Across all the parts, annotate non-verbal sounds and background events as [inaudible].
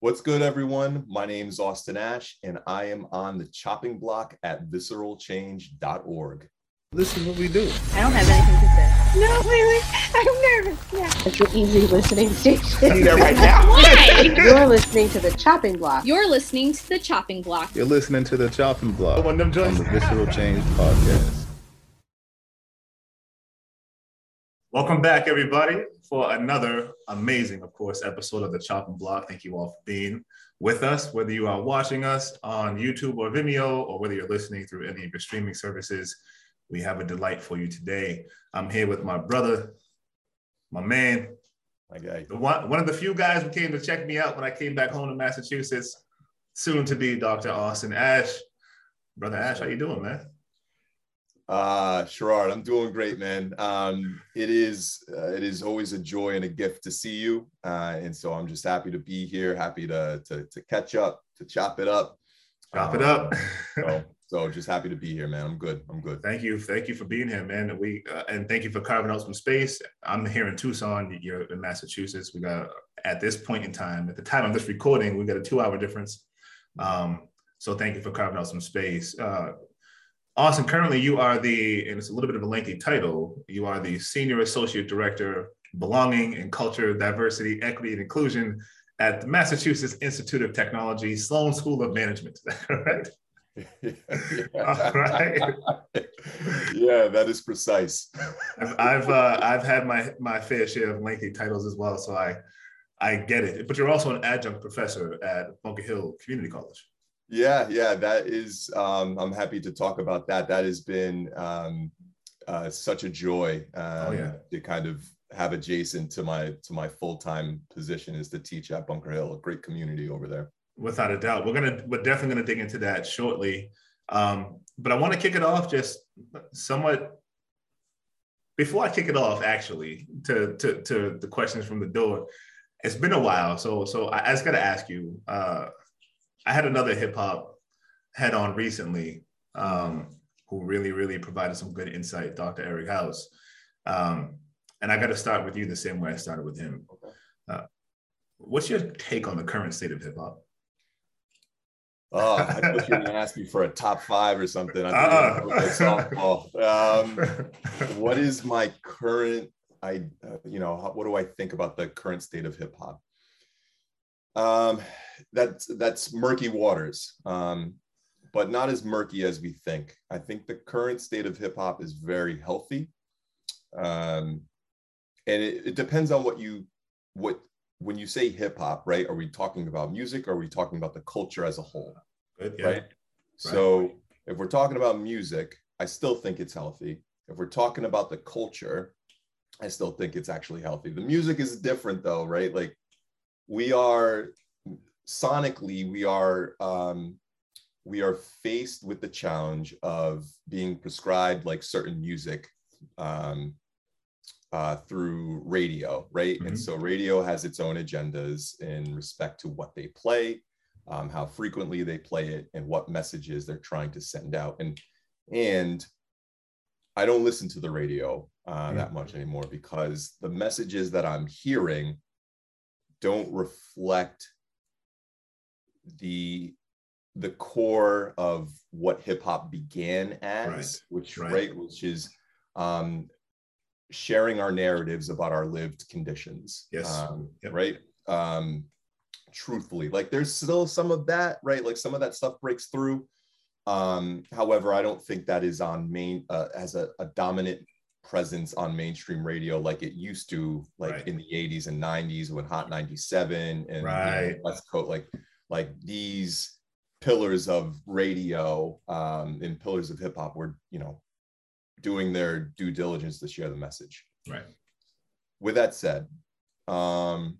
What's good, everyone? My name is Austin Ashe, and I am on the chopping block at visceralchange.org. This is what we do. I don't have anything to say. No, really, [laughs] I'm nervous. Yeah. It's an easy listening station. [laughs] there right now. Why? [laughs] You're listening to the chopping block. You're listening to the chopping block. You're listening to the chopping block One of them on the Visceral Change podcast. Welcome back, everybody, for another amazing, of course, episode of the Chopping Block. Thank you all for being with us, whether you are watching us on YouTube or Vimeo, or whether you're listening through any of your streaming services. We have a delight for you today. I'm here with my brother, my man, My guy. the one, one of the few guys who came to check me out when I came back home to Massachusetts, soon to be Dr. Austin Ashe. Brother Ashe, how you doing, man? Uh, Sherrod, I'm doing great, man. Um, it is uh, it is always a joy and a gift to see you, uh, and so I'm just happy to be here, happy to to, to catch up, to chop it up. Chop it Um, up. so, so just happy to be here, man. I'm good. I'm good. Thank you, thank you for being here, man. We uh, and thank you for carving out some space. I'm here in Tucson. You're in Massachusetts. We got at this point in time, at the time of this recording, we got a two-hour difference. Um, so thank you for carving out some space. Uh, Austin, currently you are the, and it's a little bit of a lengthy title. You are the senior associate director, belonging and culture, diversity, equity, and inclusion at the Massachusetts Institute of Technology, Sloan School of Management. Is that correct? All right. yeah, that is precise. I've I've, uh, I've had my my fair share of lengthy titles as well, so I I get it. But you're also an adjunct professor at Bunker Hill Community College. Yeah, yeah, that is. Um, I'm happy to talk about that. That has been um, uh, such a joy um, Oh, yeah. to kind of have adjacent to my to my full time position is to teach at Bunker Hill, a great community over there. Without a doubt, we're gonna we're definitely gonna dig into that shortly. Um, but I want to kick it off just somewhat. Before I kick it off, actually, to to to the questions from the door, it's been a while, so so I, just got to ask you. Uh, I had another hip hop head on recently, um, who really really provided some good insight, Dr. Eric House. Um, and I got to start with you the same way I started with him. Okay. Uh, what's your take on the current state of hip hop? Oh, I thought you were going to ask me for a top five or something. I Uh-uh. thought you were gonna play softball. Um, [laughs] what is my current? I uh, you know what do I think about the current state of hip hop? Um, that's that's murky waters, um, but not as murky as we think. I think the current state of hip hop is very healthy, um, and it, it depends on what you what when you say hip hop, right? Are we talking about music? Or are we talking about the culture as a whole? Good, yeah. right? So if we're talking about music, I still think it's healthy. If we're talking about the culture, I still think it's actually healthy. The music is different though, right? Like we are sonically, we are um, we are faced with the challenge of being prescribed like certain music um, uh, through radio, right? And Mhm. so radio has its own agendas in respect to what they play, um, how frequently they play it, and what messages they're trying to send out. And and I don't listen to the radio uh, that much anymore because the messages that I'm hearing don't reflect the the core of what hip hop began as, Right, which right. right, which is um, sharing our narratives about our lived conditions. Yes, Um, yep. Right. Um, truthfully, like there's still some of that, right? Like some of that stuff breaks through. Um, however, I don't think that is on main uh, as a, a dominant presence on mainstream radio like it used to, like Right. in the 80s and 90s when Hot 97 and Right. West Coast, like like these pillars of radio um, and pillars of hip hop were, you know, doing their due diligence to share the message. Right. With that said, um,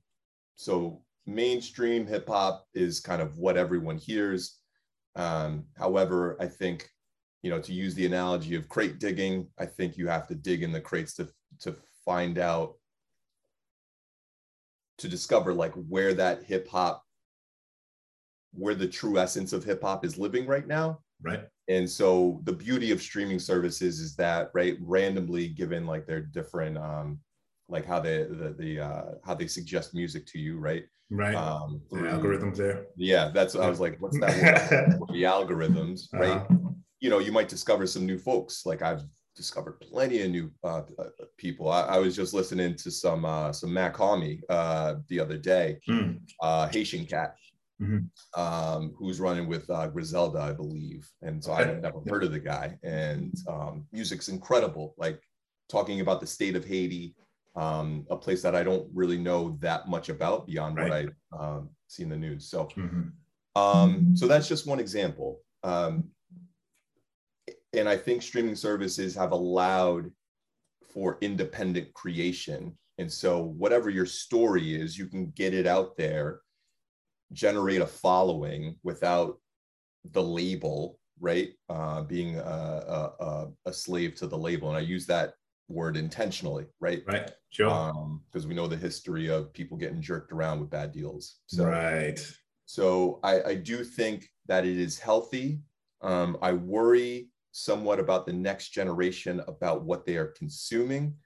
so mainstream hip hop is kind of what everyone hears. Um, however, I think, you know, to use the analogy of crate digging, I think you have to dig in the crates to to find out to discover like where that hip hop where the true essence of hip hop is living right now right? and so the beauty of streaming services is that right randomly given like their different um like how they the, the uh how they suggest music to you right Right. um the algorithms there. yeah that's i was like what's that word? [laughs] the algorithms right Uh-huh. You know you might discover some new folks like i've discovered plenty of new uh, uh, people I, I was just listening to some uh some Mach-Hommy, uh the other day Mm. uh haitian cat Mhm. um who's running with uh griselda i believe and so Okay. i've never heard of the guy and um music's incredible like talking about the state of haiti um a place that i don't really know that much about beyond what i um see in the news so Mhm. um, so that's just one example. Um, and I think streaming services have allowed for independent creation. And so, whatever your story is, you can get it out there, generate a following without the label, right? Uh, being a, a, a, slave to the label. And I use that word intentionally, right? Right. Sure. Um, because we know the history of people getting jerked around with bad deals. So, right. so I, I do think that it is healthy. Um, I worry somewhat about the next generation about what they are consuming.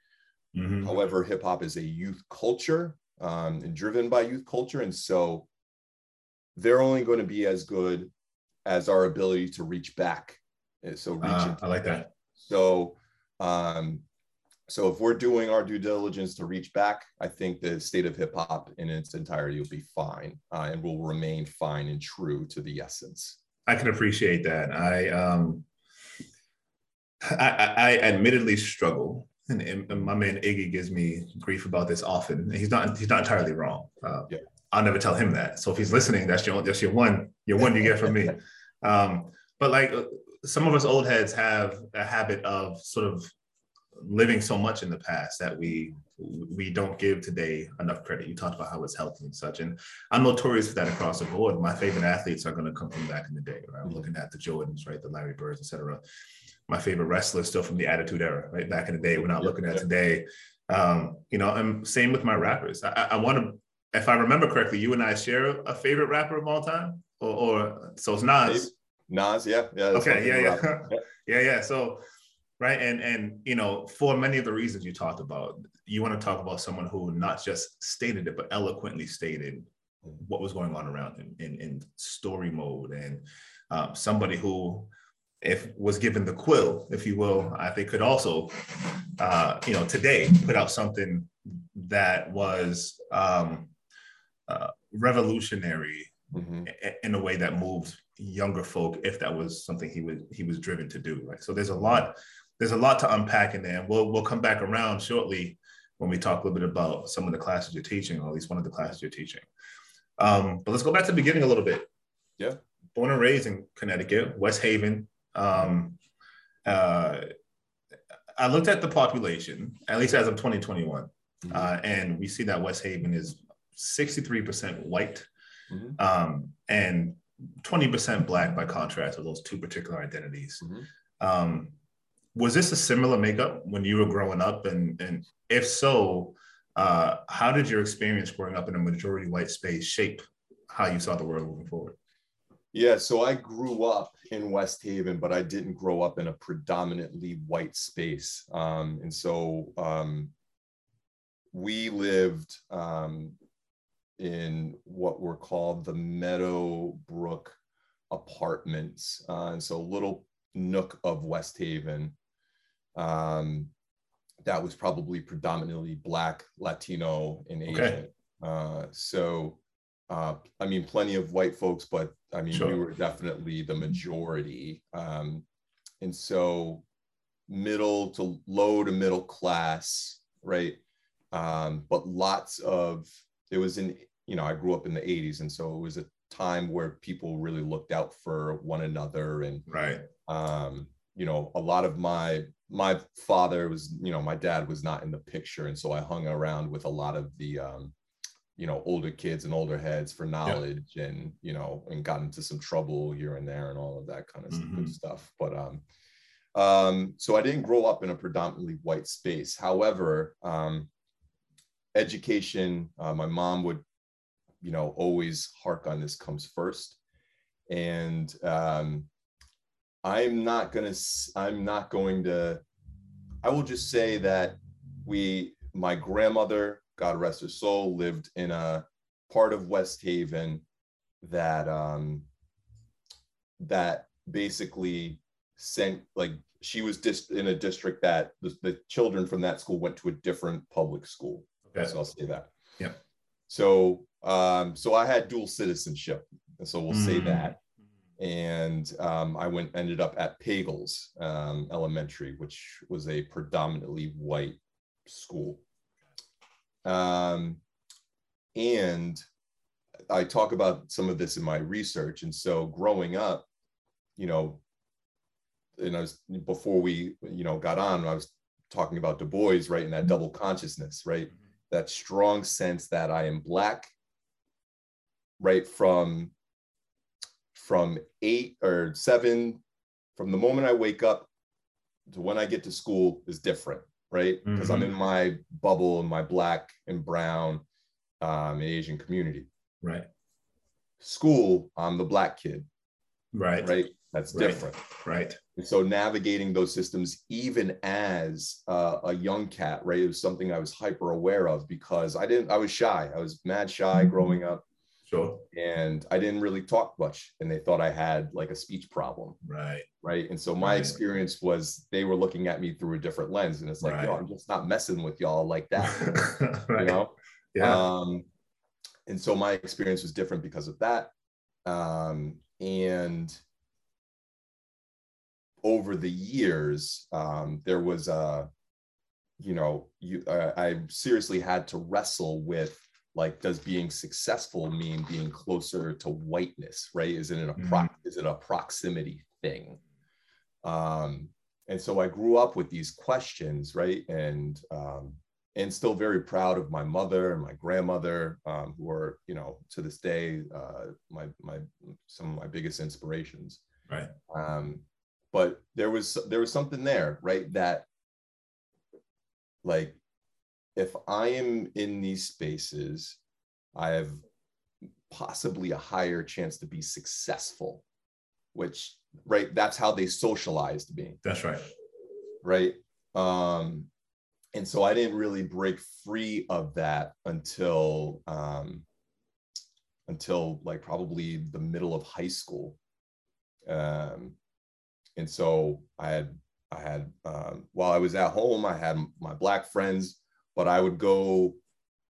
Mhm. However, hip hop is a youth culture um, and driven by youth culture. And so they're only going to be as good as our ability to reach back. And so reach Ah, into I like that. so, um, so if we're doing our due diligence to reach back, I think the state of hip hop in its entirety will be fine uh, and will remain fine and true to the essence. I can appreciate that. I um I, I, I admittedly struggle, and, and my man Iggy gives me grief about this often. He's not he's not entirely wrong. Uh, Yeah. I'll never tell him that. So if he's listening, that's your that's your one your one you get from me. [laughs] Um, but like some of us old heads have a habit of sort of living so much in the past that we we don't give today enough credit. You talked about how it's healthy and such, and I'm notorious for that across the board. My favorite athletes are going to come from back in the day. Right? I'm Mhm. looking at the Jordans, right, the Larry Birds, etc. My favorite wrestlers still from the Attitude Era, right, back in the day. We're not looking at today. Um, you know, and same with my rappers. I, I- I want to, if I remember correctly, you and I share a favorite rapper of all time, or, or so it's Nas. Nas, yeah, yeah. Okay, yeah, yeah. yeah. [laughs] yeah yeah so right and and you know for many of the reasons you talked about you want to talk about someone who not just stated it but eloquently stated what was going on around him in, in story mode and um, somebody who if was given the quill if you will i think could also uh, you know today put out something that was um, uh, revolutionary Mhm. in a way that moved younger folk if that was something he was he was driven to do right so there's a lot there's a lot to unpack in there and we'll we'll come back around shortly when we talk a little bit about some of the classes you're teaching or at least one of the classes you're teaching um, but let's go back to the beginning a little bit Yeah. born and raised in connecticut west haven um, uh, i looked at the population at least as of 2021 Mhm. uh, and we see that west haven is 63% white Mhm. um, and 20% black by contrast with those two particular identities. Mhm. Um, was this a similar makeup when you were growing up? And, and if so, uh, how did your experience growing up in a majority white space shape how you saw the world moving forward? Yeah, so I grew up in West Haven, but I didn't grow up in a predominantly white space. Um, and so um, we lived um, in what were called the Meadowbrook apartments. Uh, and so a little nook of West Haven um, that was probably predominantly Black, Latino, and Asian. Okay. Uh, so uh, I mean, plenty of white folks, but I mean, we were definitely the majority. Um, and so, middle to low to middle class, right? Um, but lots of it was in, you know, I grew up in the 80s. And so it was a time where people really looked out for one another and Right. um, you know, a lot of my my father was, you know, my dad was not in the picture, and so I hung around with a lot of the, um, you know, older kids and older heads for knowledge, and you know, and got into some trouble here and there, and all of that kind of Mhm. good stuff. But um, um, so I didn't grow up in a predominantly white space. However, um, education, uh, my mom would, you know, always hark on this comes first, and um, I'm not gonna. i'm not going to. I will just say that we my grandmother, God rest her soul, lived in a part of West Haven that um, that basically sent like she was just in a district that the, the children from that school went to a different public school. Okay. So I'll say that. Yeah. So um, so I had dual citizenship. and So we'll say Mm. that. And um, I went ended up at Pagels um, Elementary, which was a predominantly white school. Um, and I talk about some of this in my research. And so growing up, you know, and I was before we, you know, got on, I was talking about Du Bois, right? And that double consciousness, right? That strong sense that I am black, right? From from eight or seven, from the moment I wake up to when I get to school is different, right? Because I'm Mhm. in my bubble in my black and brown um, and Asian community. Right. School, I'm the black kid, Right. right? That's Right. different. Right. And so navigating those systems, even as uh, a young cat, right, it was something I was hyper aware of because I didn't, I was shy. I was mad shy growing up Sure. and I didn't really talk much. And they thought I had like a speech problem, Right. right? And so my Right. experience was they were looking at me through a different lens. And it's like, yo, I'm just not messing with y'all like that, [laughs] right. you know? Yeah. Um, and so my experience was different because of that. Um, and over the years, um, there was a, you know, you uh, I seriously had to wrestle with like, does being successful mean being closer to whiteness, right? Is it an a pro- is it a proximity thing? Um, and so I grew up with these questions, right? And um, and still very proud of my mother and my grandmother, um, who are, you know, to this day, uh, my my some of my biggest inspirations. right. Um, but there was there was something there, right? That like if I am in these spaces, I have possibly a higher chance to be successful, which right, that's how they socialized me That's right. right? Um, and so I didn't really break free of that until um, until like probably the middle of high school. Um, and so I had I had um, while I was at home, I had my black friends, but I would go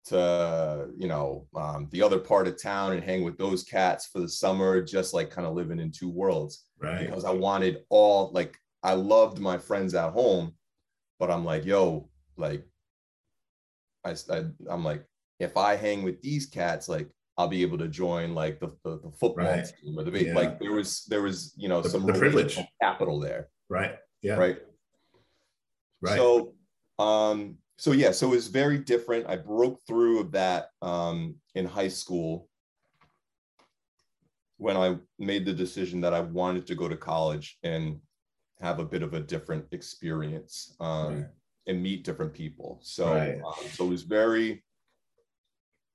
to you know um, the other part of town and hang with those cats for the summer, just like kind of living in two worlds Right. because I wanted all like I loved my friends at home, but I'm like, yo, like I, I am like, if I hang with these cats, like I'll be able to join like the the, the football Right. team or the big Yeah. like there was there was you know The- some the privilege. capital there, Right. Yeah. right? Right. So um so yeah, so it was very different. I broke through of that um in high school when I made the decision that I wanted to go to college and have a bit of a different experience um, Right. and meet different people. So, Right. um, so it was very,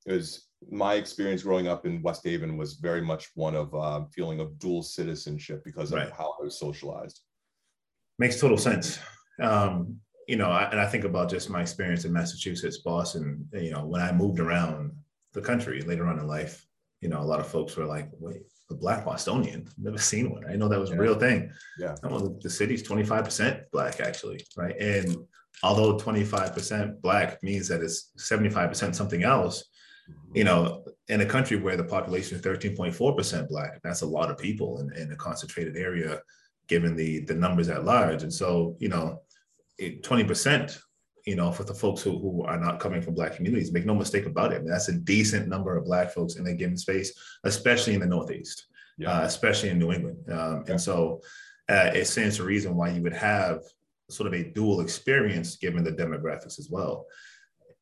it was my experience growing up in West Haven was very much one of uh, feeling of dual citizenship because of Right. how I was socialized. Makes total sense. Um, you know, I, and I think about just my experience in Massachusetts, Boston. You know, when I moved around the country later on in life, you know, a lot of folks were like, "Wait, a black Bostonian? Never seen one. I know that was a real thing." Yeah. Well, the city's twenty five percent black, actually, right? And although twenty five percent black means that it's seventy five percent something else, mm-hmm. you know, in a country where the population is 13.4% black, that's a lot of people in, in a concentrated area, given the the numbers at large. And so, you know, it- 20%, you know, for the folks who, who are not coming from black communities, make no mistake about it. I mean, that's a decent number of black folks in a given space, especially in the Northeast, Yeah. uh, especially in New England. Um, Yeah. And so uh, it stands to reason why you would have sort of a dual experience given the demographics as well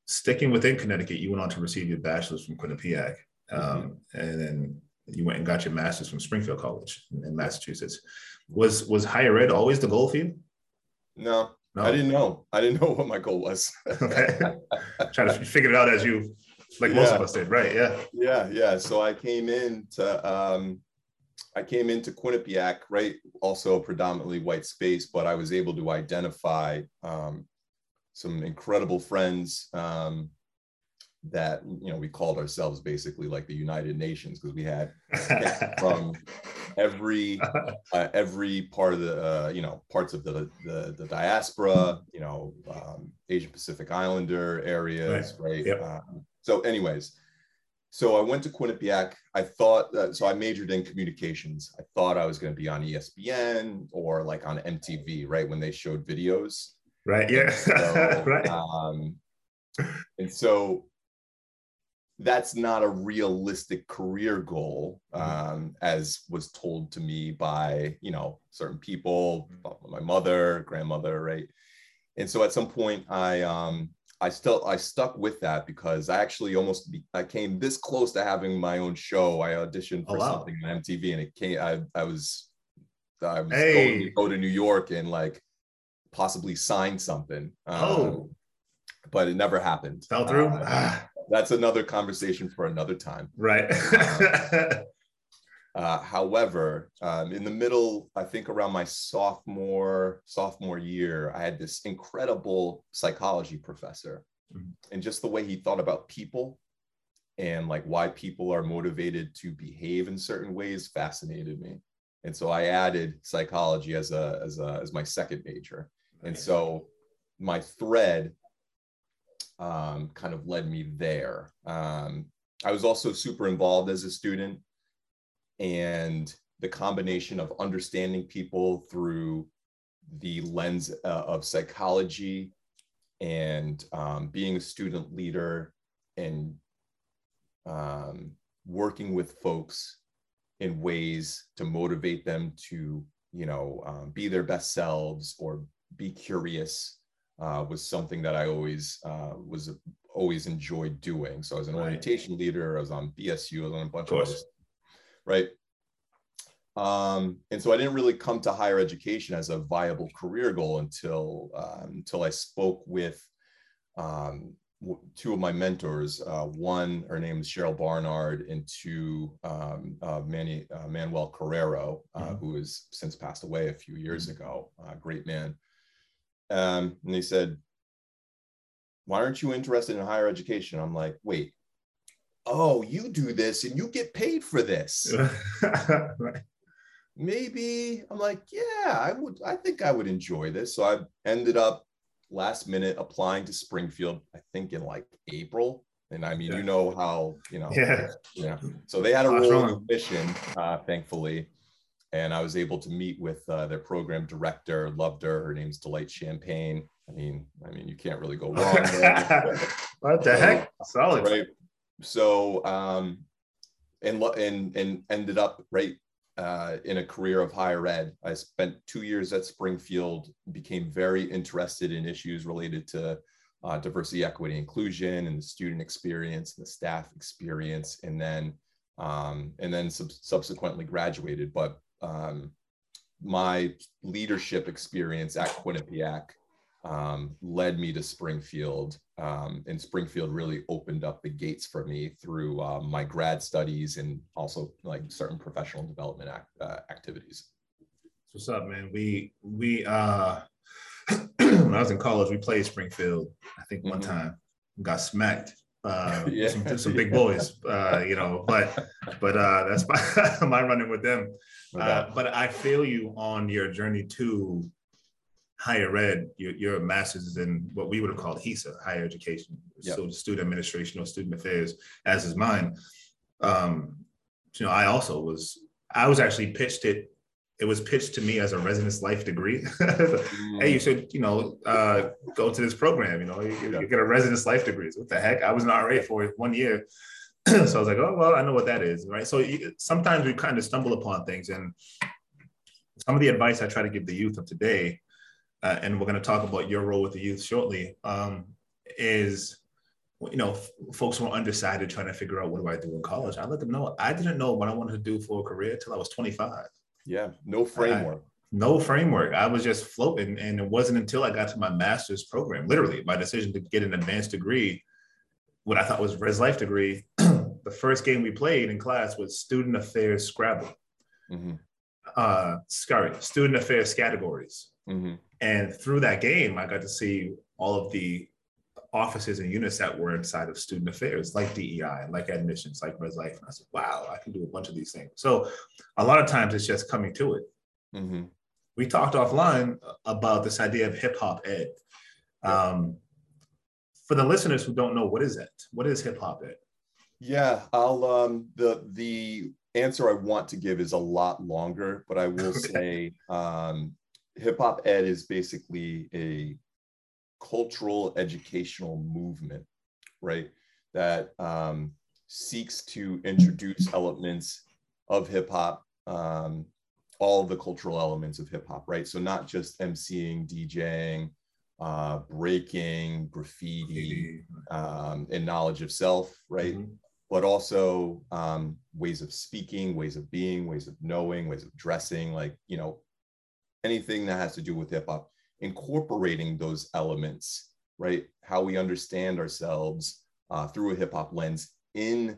sticking within Connecticut, you went on to receive your bachelor's from Quinnipiac, um, and then you went and got your master's from Springfield College in, in Massachusetts. Was was higher ed always the goal for you? no, No, I didn't know. I didn't [laughs] know what my goal was. [laughs] Okay, try to figure it out as you, like most of us did, right? Yeah, yeah yeah so i came into um i came into quinnipiac right also a predominantly white space but i was able to identify um some incredible friends um, that you know we called ourselves basically like the United Nations because we had [laughs] from every uh, every part of the uh, you know parts of the the, the diaspora, you know, um, Asian Pacific Islander areas, right? right? Yep. Um, so, anyways, so I went to Quinnipiac. I thought that, so I majored in communications. I thought I was going to be on ESPN or like on MTV, right? When they showed videos. Right. Yeah. So, [laughs] right. Um, and so that's not a realistic career goal, um, as was told to me by, you know, certain people, my mother, grandmother, right? And so at some point I, um, I still I stuck with that because I actually almost be, I came this close to having my own show. I auditioned for Oh, wow. something on MTV, and it came. I I was I was Hey. going to go to New York and like possibly sign something. Oh. Um, but it never happened. Fell through. Uh, Ah, that's another conversation for another time. right. Uh, however, um, in the middle, I think around my sophomore sophomore year, I had this incredible psychology professor, Mhm. and just the way he thought about people and like why people are motivated to behave in certain ways fascinated me. And so I added psychology as a as a as my second major. And so my thread um, kind of led me there. Um, I was also super involved as a student, and the combination of understanding people through the lens uh, of psychology and um, being a student leader and um, working with folks in ways to motivate them to you know um, be their best selves or be curious uh, was something that I always uh, was always enjoyed doing. So I was an Right. orientation leader. I was on BSU. I was on a bunch of, other stuff, right. Um, and so I didn't really come to higher education as a viable career goal until um, until I spoke with um, two of my mentors. Uh, one, her name is Cheryl Barnard, and two, um, uh, Manny, uh, Manuel Carrero, uh, Mhm. who has since passed away a few years ago. Uh, great man. Um, and they said, "Why aren't you interested in higher education?" I'm like, "Wait, oh, you do this and you get paid for this." [laughs] right. maybe I'm like, yeah, I would, I think I would enjoy this. So I ended up last minute applying to Springfield, I think in like April. And I mean, Yeah. you know how, you know, Yeah. yeah. So they had a role wrong? mission, uh, thankfully. And I was able to meet with uh, their program director, loved her. Her name's Delight Champagne. I mean, I mean, you can't really go [laughs] wrong. what the heck? Solid. right so um and and and ended up right uh in a career of higher ed i spent two years at springfield became very interested in issues related to uh, diversity equity inclusion and the student experience and the staff experience and then um and then sub- subsequently graduated but um my leadership experience at quinnipiac um, led me to Springfield. Um, and Springfield really opened up the gates for me through uh, my grad studies and also like certain professional development act, uh, activities. What's up, man? We we uh [clears throat] when I was in college, we played Springfield, I think one Mhm. time, got smacked. Uh [laughs] Yeah. some, some big boys, uh, you know, but but uh that's my, [laughs] my running with them. Uh, but I feel you on your journey to higher ed. Your, your master's is in what we would have called HESA, higher education, Yep. so student administration or student affairs, as is mine. Um, you know, I also was. I was actually pitched it. It was pitched to me as a residence life degree. [laughs] hey, you should, you know, uh, go to this program. You know, you, you get a residence life degree. What the heck? I was an RA for one year. [clears throat] so I was like, oh well, I know what that is, right? So you, sometimes we kind of stumble upon things, and some of the advice I try to give the youth of today, uh, and we're going to talk about your role with the youth shortly, um, is you know, f- folks who are undecided trying to figure out what do I do in college. I let them know I didn't know what I wanted to do for a career till I was 25 yeah, no framework. no framework. I was just floating. And it wasn't until I got to my master's program, literally my decision to get an advanced degree, what I thought was res life degree. [clears throat] the first game we played in class was student affairs Scrabble, Mhm, uh, sorry, student affairs categories. mhm. And through that game, I got to see all of the offices and units that were inside of student affairs, like DEI, like admissions, like Res Life. And I said, wow, I can do a bunch of these things. So a lot of times it's just coming to it. Mhm. We talked offline about this idea of hip hop ed. Um, for the listeners who don't know, what is it? What is hip hop ed? Yeah, I'll um the the answer I want to give is a lot longer, but I will [laughs] Okay. say um hip hop ed is basically a cultural educational movement, right? That um seeks to introduce elements of hip hop, um, all the cultural elements of hip hop, right? So not just MCing, DJing, uh, breaking, graffiti, um, and knowledge of self, right? Mhm. But also um, ways of speaking, ways of being, ways of knowing, ways of dressing, like, you know, anything that has to do with hip hop, incorporating those elements, right? How we understand ourselves uh, through a hip hop lens in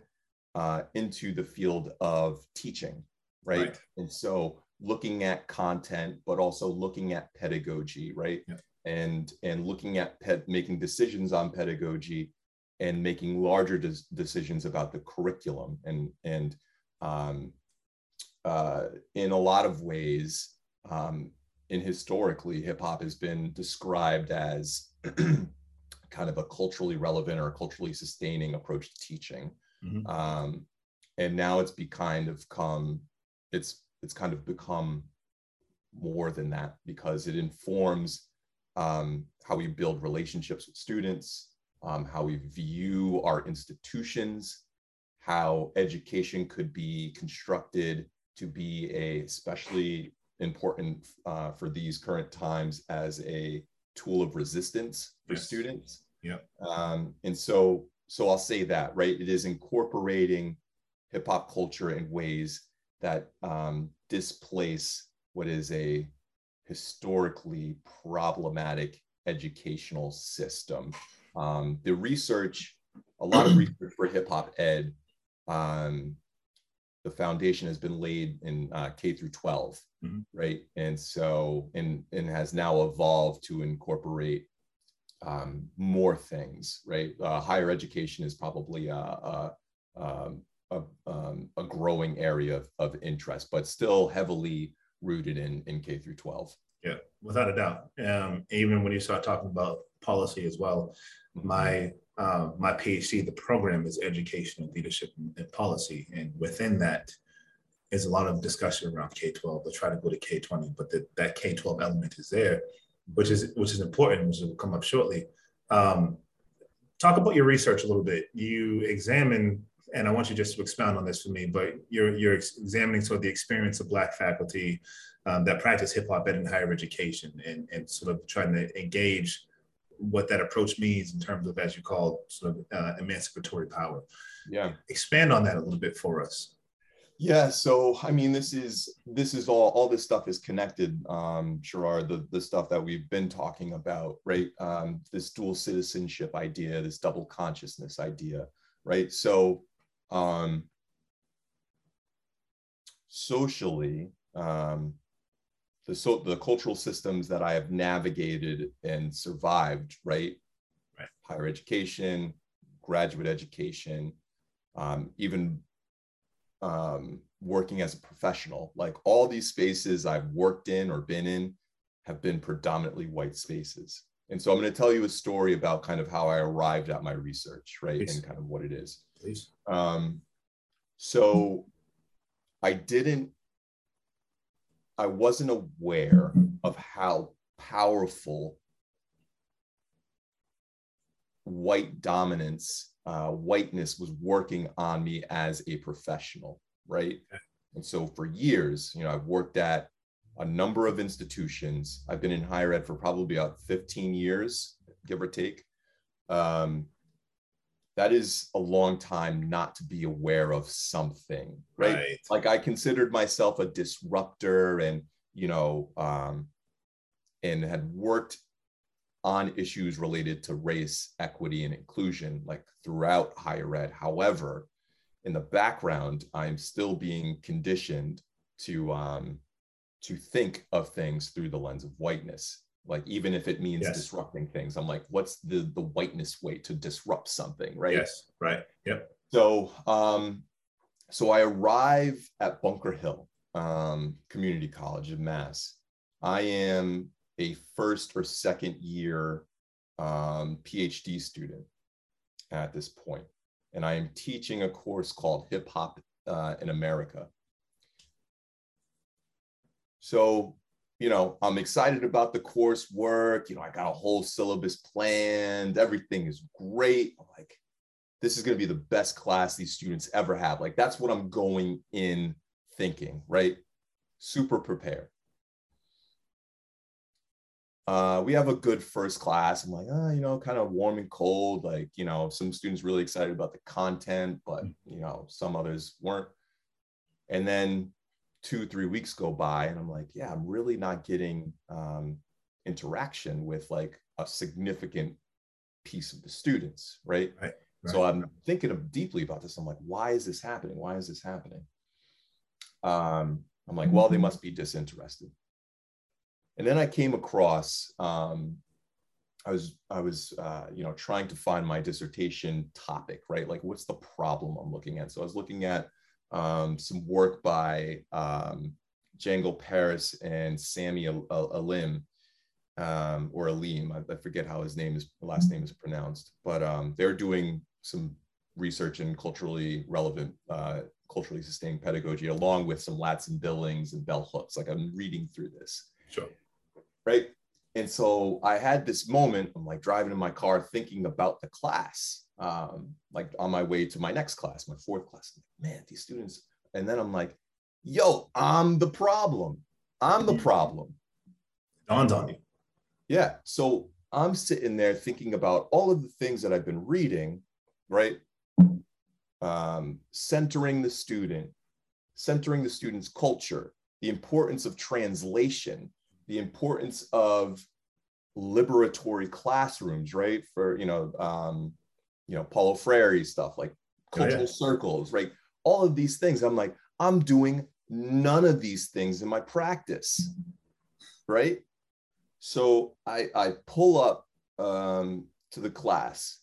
uh, into the field of teaching, right? Right. And so looking at content, but also looking at pedagogy, right? Yeah. And and looking at ped- making decisions on pedagogy and making larger des- decisions about the curriculum and and um, uh, in a lot of ways um, and historically hip hop has been described as [clears throat] kind of a culturally relevant or culturally sustaining approach to teaching Mhm. um, and now it's be kind of come it's it's kind of become more than that because it informs um, how we build relationships with students um, how we view our institutions how education could be constructed to be a especially important uh, for these current times as a tool of resistance for Yes. students Yep. um, and so so i'll say that right it is incorporating hip hop culture in ways that um, displace what is a historically problematic educational system um, the research a lot of [clears throat] research for hip hop ed um, the foundation has been laid in uh, K through 12, Mhm. right? And so, and, and has now evolved to incorporate um, more things, right? Uh, higher education is probably a, a, um, a, um, a growing area of, of interest, but still heavily rooted in, in K through 12. Yeah, without a doubt. Um, even when you start talking about policy as well, my uh, my PhD, the program is education and leadership and, policy, and within that is a lot of discussion around K twelve. They try to go to K twenty, but the, that K twelve element is there, which is which is important, which will come up shortly. Um, talk about your research a little bit. You examine, and I want you just to expound on this for me, but you're you're examining sort of the experience of Black faculty um, that practice hip hop in higher education, and and sort of trying to engage what that approach means in terms of, as you call, sort of uh, emancipatory power. Yeah. Expand on that a little bit for us. Yeah, so I mean, this is this is all all this stuff is connected, um, Sherard. The the stuff that we've been talking about, right? Um, this dual citizenship idea, this double consciousness idea, right? So, um, socially, um, the so the cultural systems that I have navigated and survived, right? Right. Higher education, graduate education, um, even um, working as a professional. Like all these spaces I've worked in or been in have been predominantly white spaces. And so I'm going to tell you a story about kind of how I arrived at my research, right? Please. And kind of what it is. Please. Um, so I didn't, I wasn't aware of how powerful white dominance, uh, whiteness was working on me as a professional, right? And so for years, you know, I've worked at a number of institutions. I've been in higher ed for probably about 15 years, give or take. Um, that is a long time not to be aware of something, right? Right. Like I considered myself a disruptor and, you know, um, and had worked on issues related to race, equity, and inclusion, like throughout higher ed. However, in the background, I'm still being conditioned to um, to think of things through the lens of whiteness. Like even if it means Yes. disrupting things i'm like what's the the whiteness way to disrupt something right Yes. Right. Yep. so um so i arrive at bunker hill um community college of mass i am a first or second year um phd student at this point and i am teaching a course called hip hop uh, in america so you know i'm excited about the coursework you know i got a whole syllabus planned everything is great. I'm like this is going to be the best class these students ever have. Like that's what i'm going in thinking right? Super prepared. Uh, we have a good first class. I'm like oh, you know kind of warm and cold. Like you know some students really excited about the content but you know some others weren't. And then two three weeks go by and i'm like yeah i'm really not getting um, interaction with like a significant piece of the students right, Right, so i'm thinking of deeply about this. I'm like why is this happening? Why is this happening? Um, i'm like well they must be disinterested. And then i came across um, i was i was uh, you know trying to find my dissertation topic right? Like what's the problem i'm looking at? So i was looking at um, some work by um, Django Paris and Samy Al- Al- Alim, um, or Alim. I, I forget how his name is, last name is pronounced, but um, they're doing some research in culturally relevant, uh, culturally sustained pedagogy, along with some Ladson-Billings and bell hooks. Like I'm reading through this, Sure. right? And so I had this moment. I'm like driving in my car, thinking about the class, um, like on my way to my next class, my fourth class. Like, Man, these students. And then I'm like, Yo, I'm the problem. I'm the problem. Dawns on you. Yeah. So I'm sitting there thinking about all of the things that I've been reading, right? Um, centering the student, centering the student's culture, the importance of translation, the importance of liberatory classrooms, right? For you know, um, you know, Paulo Freire stuff like Oh, yeah. cultural circles, right? All of these things. I'm like, I'm doing none of these things in my practice, right? So I I pull up um, to the class,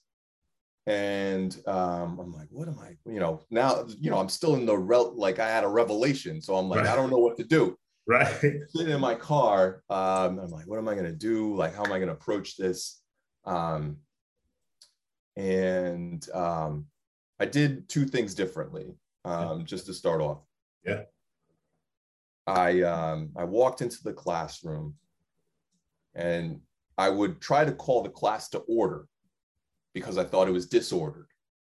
and um, I'm like, what am I? You know, now you know I'm still in the rel like I had a revelation, so I'm like, Right. I don't know what to do. [laughs] Right. Sitting in my car, um, I'm like, what am I gonna do? Like, how am I gonna approach this? Um, and um, I did two things differently, um, just to start off. Yeah. I um, I walked into the classroom, and I would try to call the class to order because I thought it was disordered,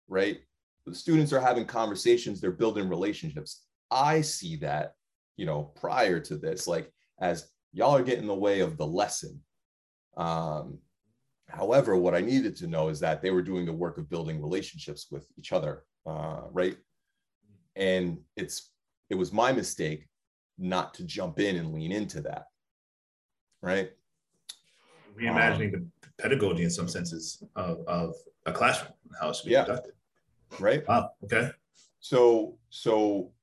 right? The students are having conversations, they're building relationships. I see that, you know, prior to this, like as y'all are getting in the way of the lesson. Um, however, what I needed to know is that they were doing the work of building relationships with each other, uh, right? And it's it was my mistake not to jump in and lean into that, right? Reimagining the pedagogy in some senses of, of a classroom, how it should be Yeah. conducted. Right. Wow. Okay. So so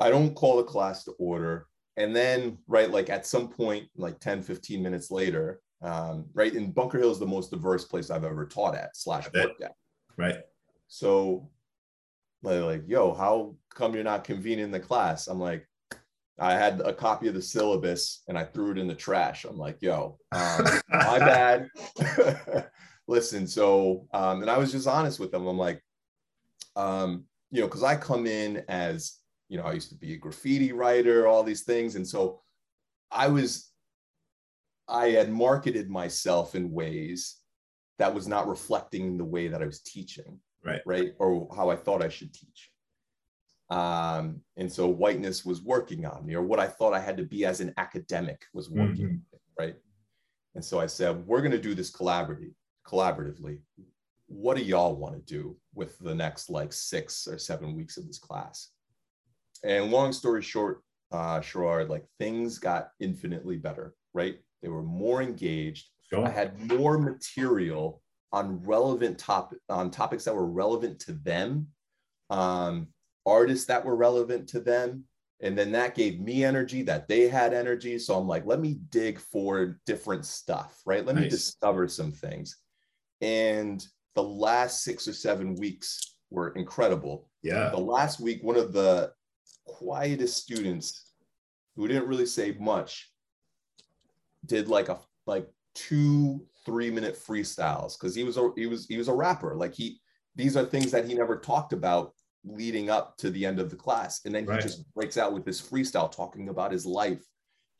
I don't call the class to order. And then, right, like at some point, like 10, 15 minutes later, um, right, And Bunker Hill is the most diverse place I've ever taught at slash worked at. Right. So like, like, yo, how come you're not convening the class? I'm like, I had a copy of the syllabus and I threw it in the trash. I'm like, yo, um, [laughs] my bad. [laughs] Listen, so um, and I was just honest with them. I'm like, um, you know, because I come in as you know, I used to be a graffiti writer, all these things, and so I was, I had marketed myself in ways that was not reflecting the way that I was teaching, Right. right, or how I thought I should teach. Um, and so whiteness was working on me, or what I thought I had to be as an academic was working, Mhm. right? And so I said, we're going to do this collaboratively. Collaboratively, what do y'all want to do with the next like six or seven weeks of this class? And long story short, uh, Sherrod, like things got infinitely better, right? They were more engaged. Sure. I had more material on relevant topic on topics that were relevant to them, um, artists that were relevant to them, And then that gave me energy that they had energy. So I'm like, let me dig for different stuff, right? Let me discover some things. And the last six or seven weeks were incredible. Yeah. The last week, one of the quietest students who didn't really say much did like a like two three minute freestyles because he was a he was he was a rapper like he these are things that he never talked about leading up to the end of the class and then Right. he just breaks out with this freestyle talking about his life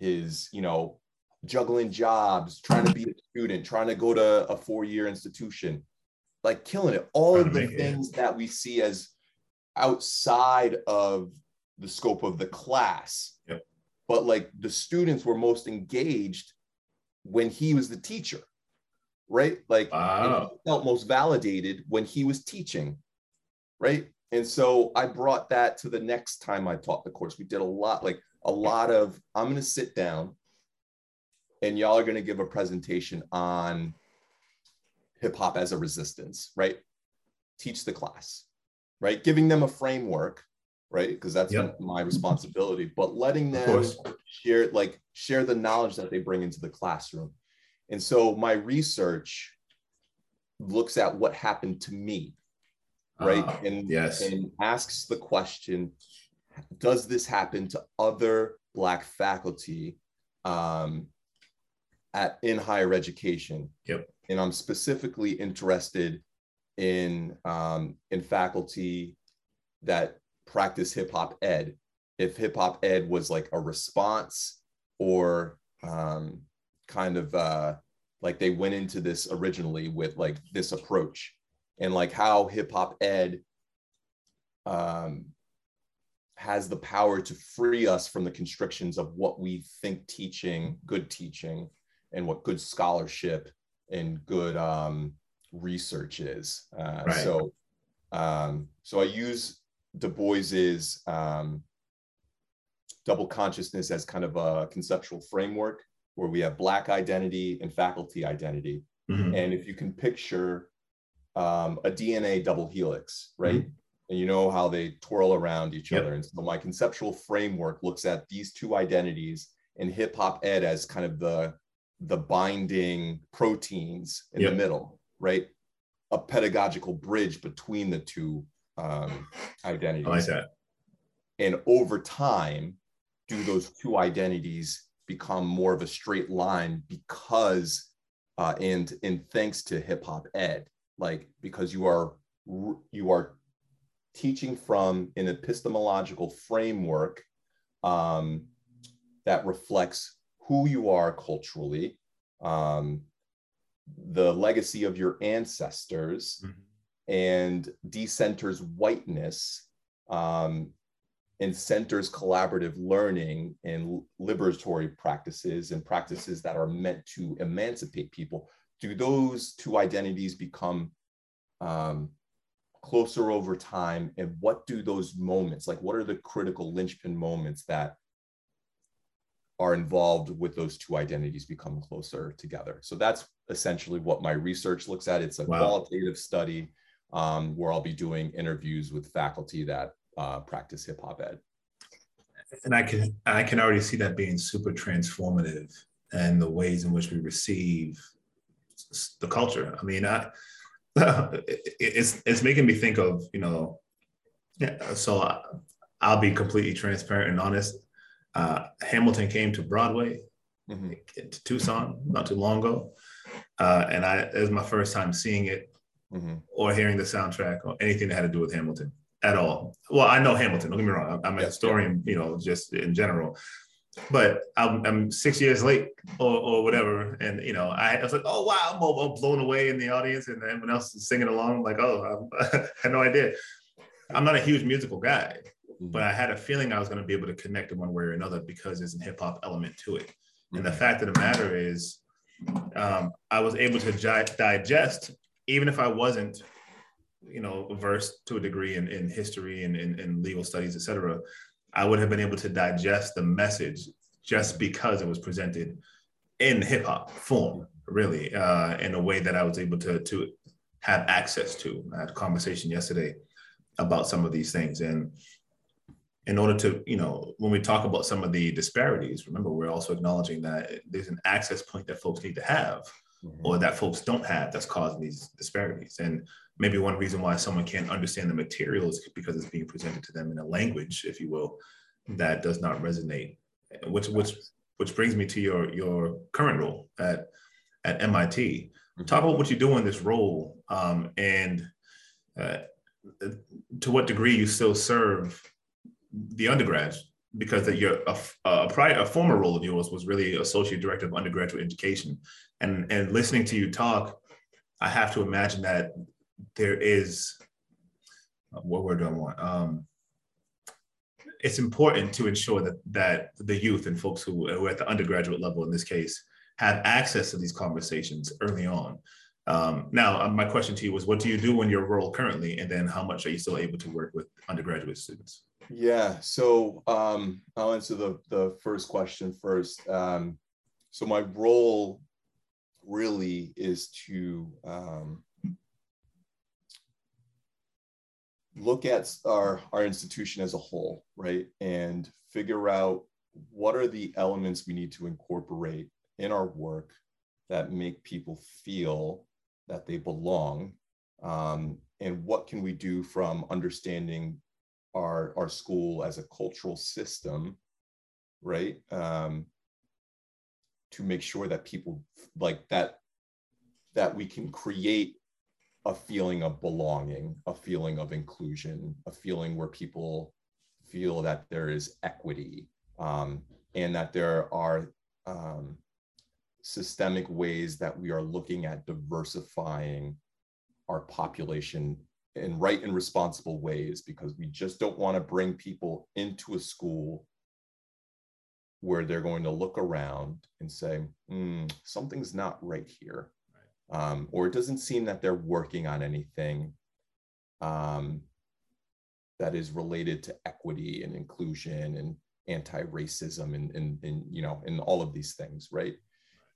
his you know juggling jobs trying to be a student trying to go to a four year institution like killing it all of the make it. things that we see as outside of the scope of the class Yep. but like the students were most engaged when he was the teacher right? Like Wow. he felt most validated when he was teaching right? And so i brought that to the next time i taught the course. We did a lot like a lot of i'm going to sit down and y'all are going to give a presentation on hip hop as a resistance right? Teach the class right? Giving them a framework right because that's Yep. my responsibility but letting them share like share the knowledge that they bring into the classroom and so my research looks at what happened to me right Ah, and yes. and asks the question does this happen to other black faculty um, at in higher education Yep. and i'm specifically interested in um, in faculty that practice hip hop ed if hip hop ed was like a response or um, kind of uh, like they went into this originally with like this approach and like how hip hop ed um, has the power to free us from the constrictions of what we think teaching, good teaching, and what good scholarship and good um, research is. Uh, Right. So, um, so I use Du Bois's um, double consciousness as kind of a conceptual framework where we have Black identity and faculty identity. Mhm. And if you can picture um, a DNA double helix, right? And you know how they twirl around each Yep. other. And so my conceptual framework looks at these two identities and hip hop ed as kind of the the binding proteins in Yep. the middle, right? A pedagogical bridge between the two um, identities [laughs] I like that. and over time do those two identities become more of a straight line because uh, and and thanks to hip hop ed like because you are you are teaching from an epistemological framework um, that reflects who you are culturally um, the legacy of your ancestors Mhm. And decenters whiteness um, and centers collaborative learning and liberatory practices and practices that are meant to emancipate people. Do those two identities become um, closer over time? And what do those moments, like what are the critical linchpin moments that are involved with those two identities become closer together? So that's essentially what my research looks at. It's a Wow. qualitative study um, where I'll be doing interviews with faculty that uh, practice hip hop ed. and I can I can already see that being super transformative and the ways in which we receive the culture. I mean, I [laughs] it's it's making me think of you know, yeah. So I, I'll be completely transparent and honest. Uh, Hamilton came to Broadway Mhm. to Tucson not too long ago, uh, and I it was my first time seeing it Mhm. or hearing the soundtrack or anything that had to do with Hamilton at all. Well, I know Hamilton. Don't get me wrong. I'm, a Yeah, historian, you know, just in general. But I'm, I'm six years late or, or whatever, and you know, I, I was like, oh wow, I'm, all- blown away in the audience, and everyone else is singing along. I'm like, oh, [laughs] I had no idea. I'm not a huge musical guy, but I had a feeling I was going to be able to connect in one way or another because there's a hip hop element to it. And the Mhm. fact of the matter is, um, I was able to gi- digest, even if I wasn't, you know, versed to a degree in, in history and in, in legal studies, et cetera, I would have been able to digest the message just because it was presented in hip hop form, really, uh, in a way that I was able to, to have access to. I had a conversation yesterday about some of these things. And in order to, you know, when we talk about some of the disparities, remember, we're also acknowledging that there's an access point that folks need to have Mhm. or that folks don't have that's causing these disparities. And maybe one reason why someone can't understand the materials is because it's being presented to them in a language, if you will, that does not resonate. Which which which brings me to your your current role at at MIT. Mhm. Talk about what you do in this role, um, and uh, to what degree you still serve the undergrads, because that you're a, a prior a former role of yours was really associate director of undergraduate education, and and listening to you talk, I have to imagine that there is what word do I want? Um, it's important to ensure that that the youth and folks who are at the undergraduate level in this case have access to these conversations early on. Um, now, uh, my question to you was, what do you do in your role currently, and then how much are you still able to work with undergraduate students? Yeah, so um, I'll answer the, the first question first. Um, so my role really is to um, look at our, our institution as a whole, right? And figure out what are the elements we need to incorporate in our work that make people feel that they belong um, and what can we do from understanding our, our school as a cultural system right um, to make sure that people like that that we can create a feeling of belonging a feeling of inclusion a feeling where people feel that there is equity um, and that there are um, systemic ways that we are looking at diversifying our population in right and responsible ways because we just don't want to bring people into a school where they're going to look around and say, hmm, something's not right here. Um, or it doesn't seem that they're working on anything um, that is related to equity and inclusion and anti-racism and, and, and you know and all of these things right.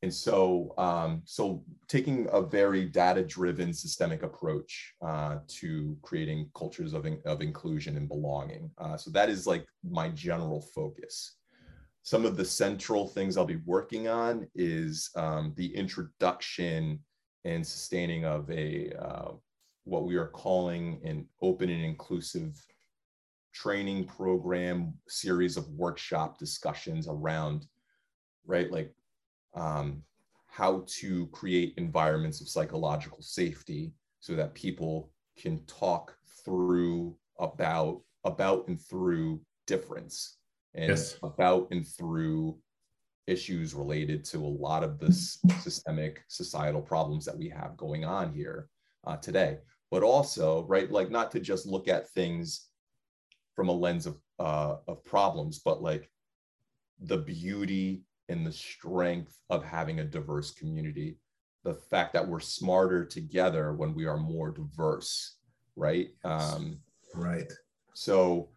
And so um, so taking a very data-driven systemic approach uh, to creating cultures of, in, of inclusion and belonging uh, so that is like my general focus some of the central things i'll be working on is um, the introduction and sustaining of a uh, what we are calling an open and inclusive training program series of workshop discussions around right like um, how to create environments of psychological safety so that people can talk through about about and through difference and Yes. about and through issues related to a lot of the systemic societal problems that we have going on here uh, today but also right like not to just look at things from a lens of uh, of problems but like the beauty and the strength of having a diverse community the fact that we're smarter together when we are more diverse right um, Right. so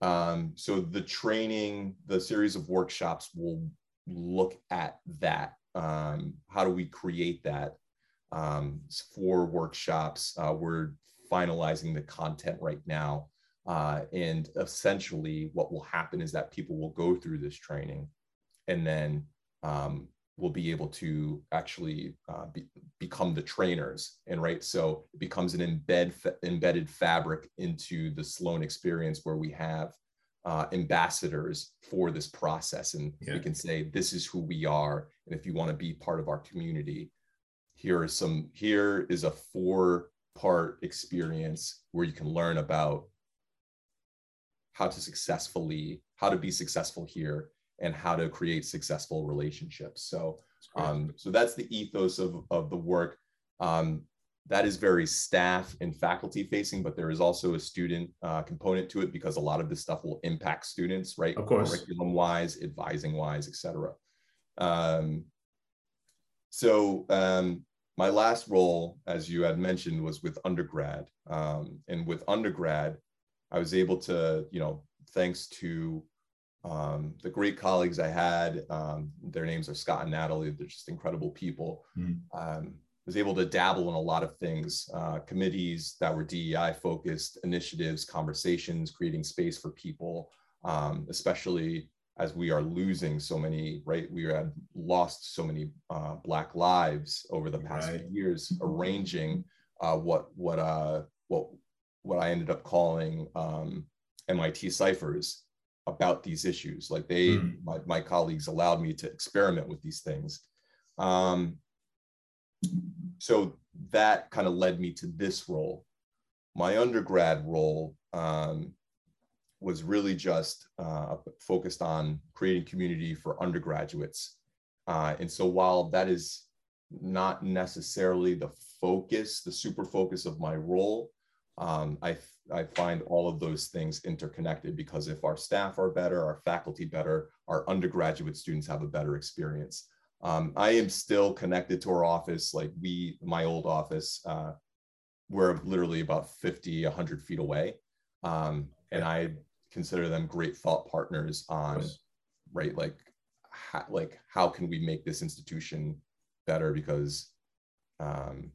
um, so the training the series of workshops will look at that. Um, how do we create that? Um, for workshops uh, we're finalizing the content right now. Uh, and essentially what will happen is that people will go through this training and then um, will be able to actually uh, be, become the trainers and right so it becomes an embed embedded fabric into the sloan experience where we have uh, ambassadors for this process and Yeah. we can say this is who we are and if you want to be part of our community here is some here is a four part experience where you can learn about how to successfully how to be successful here and how to create successful relationships. So um, so that's the ethos of, of the work. Um, that is very staff and faculty facing but there is also a student uh, component to it because a lot of this stuff will impact students right? Of course. curriculum wise advising wise etc um, so um, my last role as you had mentioned was with undergrad. Um, and with undergrad i was able to you know thanks to um, the great colleagues I had. Um, their names are Scott and Natalie. They're just incredible people. Mhm. Um, was able to dabble in a lot of things, uh, committees that were DEI focused, initiatives, conversations, creating space for people um, especially as we are losing so many, right? We had lost so many uh, Black lives over the past Right. few years, [laughs] arranging uh, what what uh, what what I ended up calling um, MIT ciphers about these issues. Like they, Hmm. my, my colleagues allowed me to experiment with these things. Um, so that kind of led me to this role. My undergrad role um, was really just uh, focused on creating community for undergraduates. Uh, and so while that is not necessarily the focus, the super focus of my role, um, I, I find all of those things interconnected because if our staff are better, our faculty better, our undergraduate students have a better experience. Um, I am still connected to our office, like we, my old office, uh, we're literally about 50, 100 feet away. Um, and I consider them great thought partners on, right, like, how, like how can we make this institution better because um,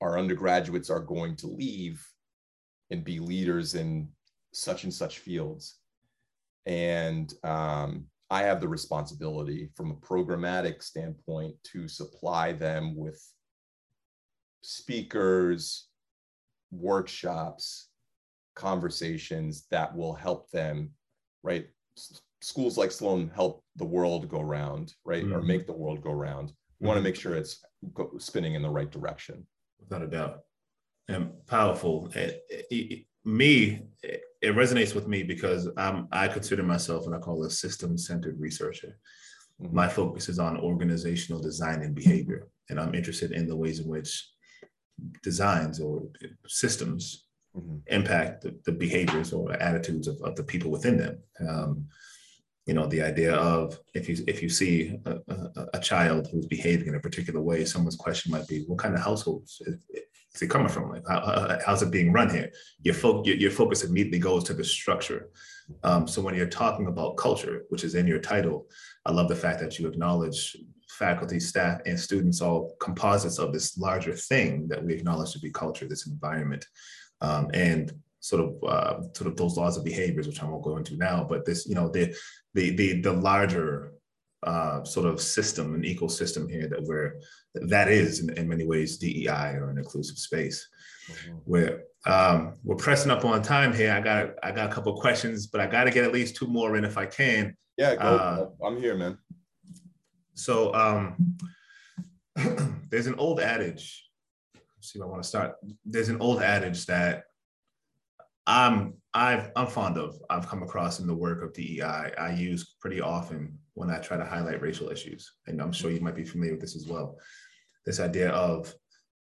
our undergraduates are going to leave and be leaders in such and such fields. And um, I have the responsibility from a programmatic standpoint to supply them with speakers, workshops, conversations that will help them, right? S- Schools like Sloan help the world go round, right? Or Mhm. make the world go round. We want to make sure it's go, spinning in the right direction. without a doubt and powerful it, it- it- me it, resonates with me because i'm i consider myself what i call a system centered researcher Mhm. my focus is on organizational design and behavior and i'm interested in the ways in which designs or systems Mhm. impact the, the behaviors or attitudes of, of the people within them um, you know the idea of if you if you see a, a, a child who's behaving in a particular way someone's question might be what kind of household is, is it coming from? Like how, how- how's it being run here? Your, fo- your, your focus immediately goes to the structure. Um, so when you're talking about culture which is in your title i love the fact that you acknowledge faculty staff and students all composites of this larger thing that we acknowledge to be culture this environment. Um, and sort of uh, sort of those laws of behaviors, which I won't go into now. But this, you know, the the the the larger uh, sort of system and ecosystem here that we're that is in, in many ways DEI or an inclusive space. Mhm. We're um, we're pressing up on time here. I got I got a couple of questions, but I got to get at least two more in if I can. Yeah, go. Uh, I'm here, man. So um, [clears throat] there's an old adage. Let's see if I want to start. There's an old adage that I'm I've I'm fond of. I've come across in the work of DEI. I use pretty often when I try to highlight racial issues, and I'm sure you might be familiar with this as well. This idea of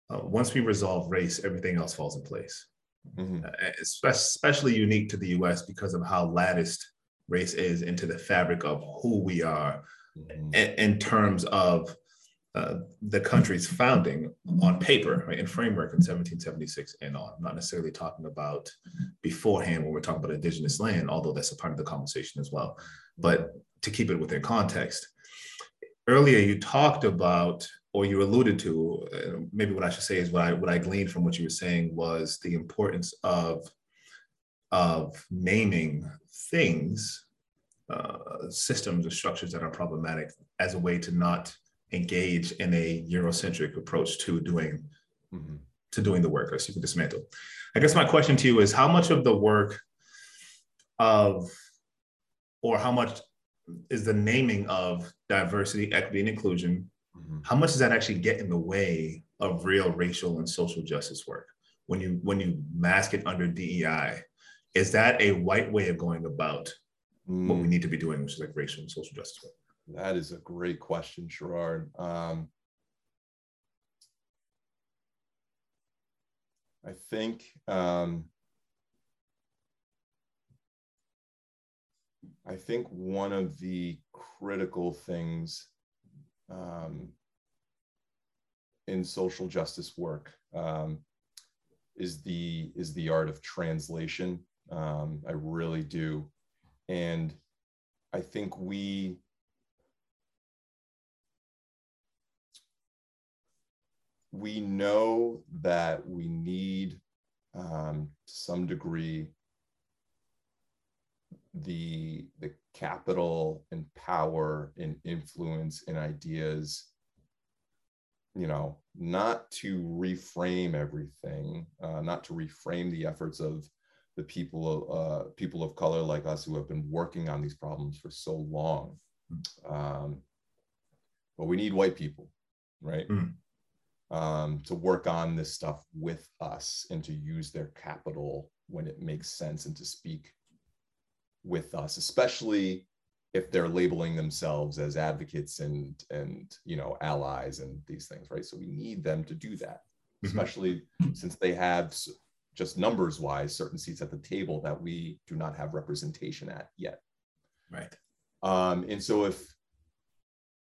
uh, once we resolve race, everything else falls in place. Mhm. Uh, it's especially unique to the U.S. because of how latticed race is into the fabric of who we are Mhm. in, in terms of uh, the country's founding on paper, right, in framework in 1776 and on. I'm not necessarily talking about beforehand when we're talking about indigenous land, although that's a part of the conversation as well. But to keep it within context, earlier you talked about, or you alluded to, uh, maybe what I should say is what I what I gleaned from what you were saying was the importance of of naming things uh, systems or structures that are problematic as a way to not engage in a Eurocentric approach to doing Mhm. to doing the work or to dismantle. I guess my question to you is how much of the work of or how much is the naming of diversity, equity, and inclusion, Mhm. how much does that actually get in the way of real racial and social justice work? When you when you mask it under DEI, is that a white way of going about what we Mm, need to be doing, which is like racial and social justice work? That is a great question, Sherrard. Um, I think um, I think one of the critical things um, in social justice work um, is the is the art of translation. Um, I really do, and I think we we know that we need um, to some degree the the capital and power and influence and ideas you know not to reframe everything uh, not to reframe the efforts of the people uh, people of color like us who have been working on these problems for so long. Um, but we need white people right? Mm. Um, to work on this stuff with us and to use their capital when it makes sense and to speak with us especially if they're labeling themselves as advocates and and you know allies and these things right so we need them to do that Mhm. especially since they have just numbers wise certain seats at the table that we do not have representation at yet Right. um and so if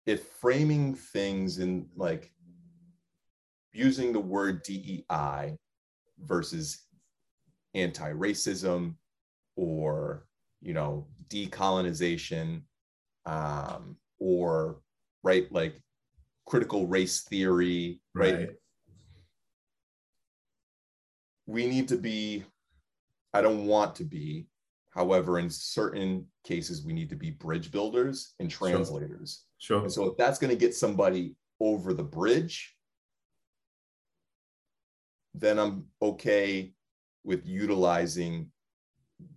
if framing things in like using the word dei versus anti-racism or you know decolonization um or right like critical race theory right, Right. we need to be i don't want to be however in certain cases we need to be bridge builders and Sure. translators Sure. and so if that's going to get somebody over the bridge then i'm okay with utilizing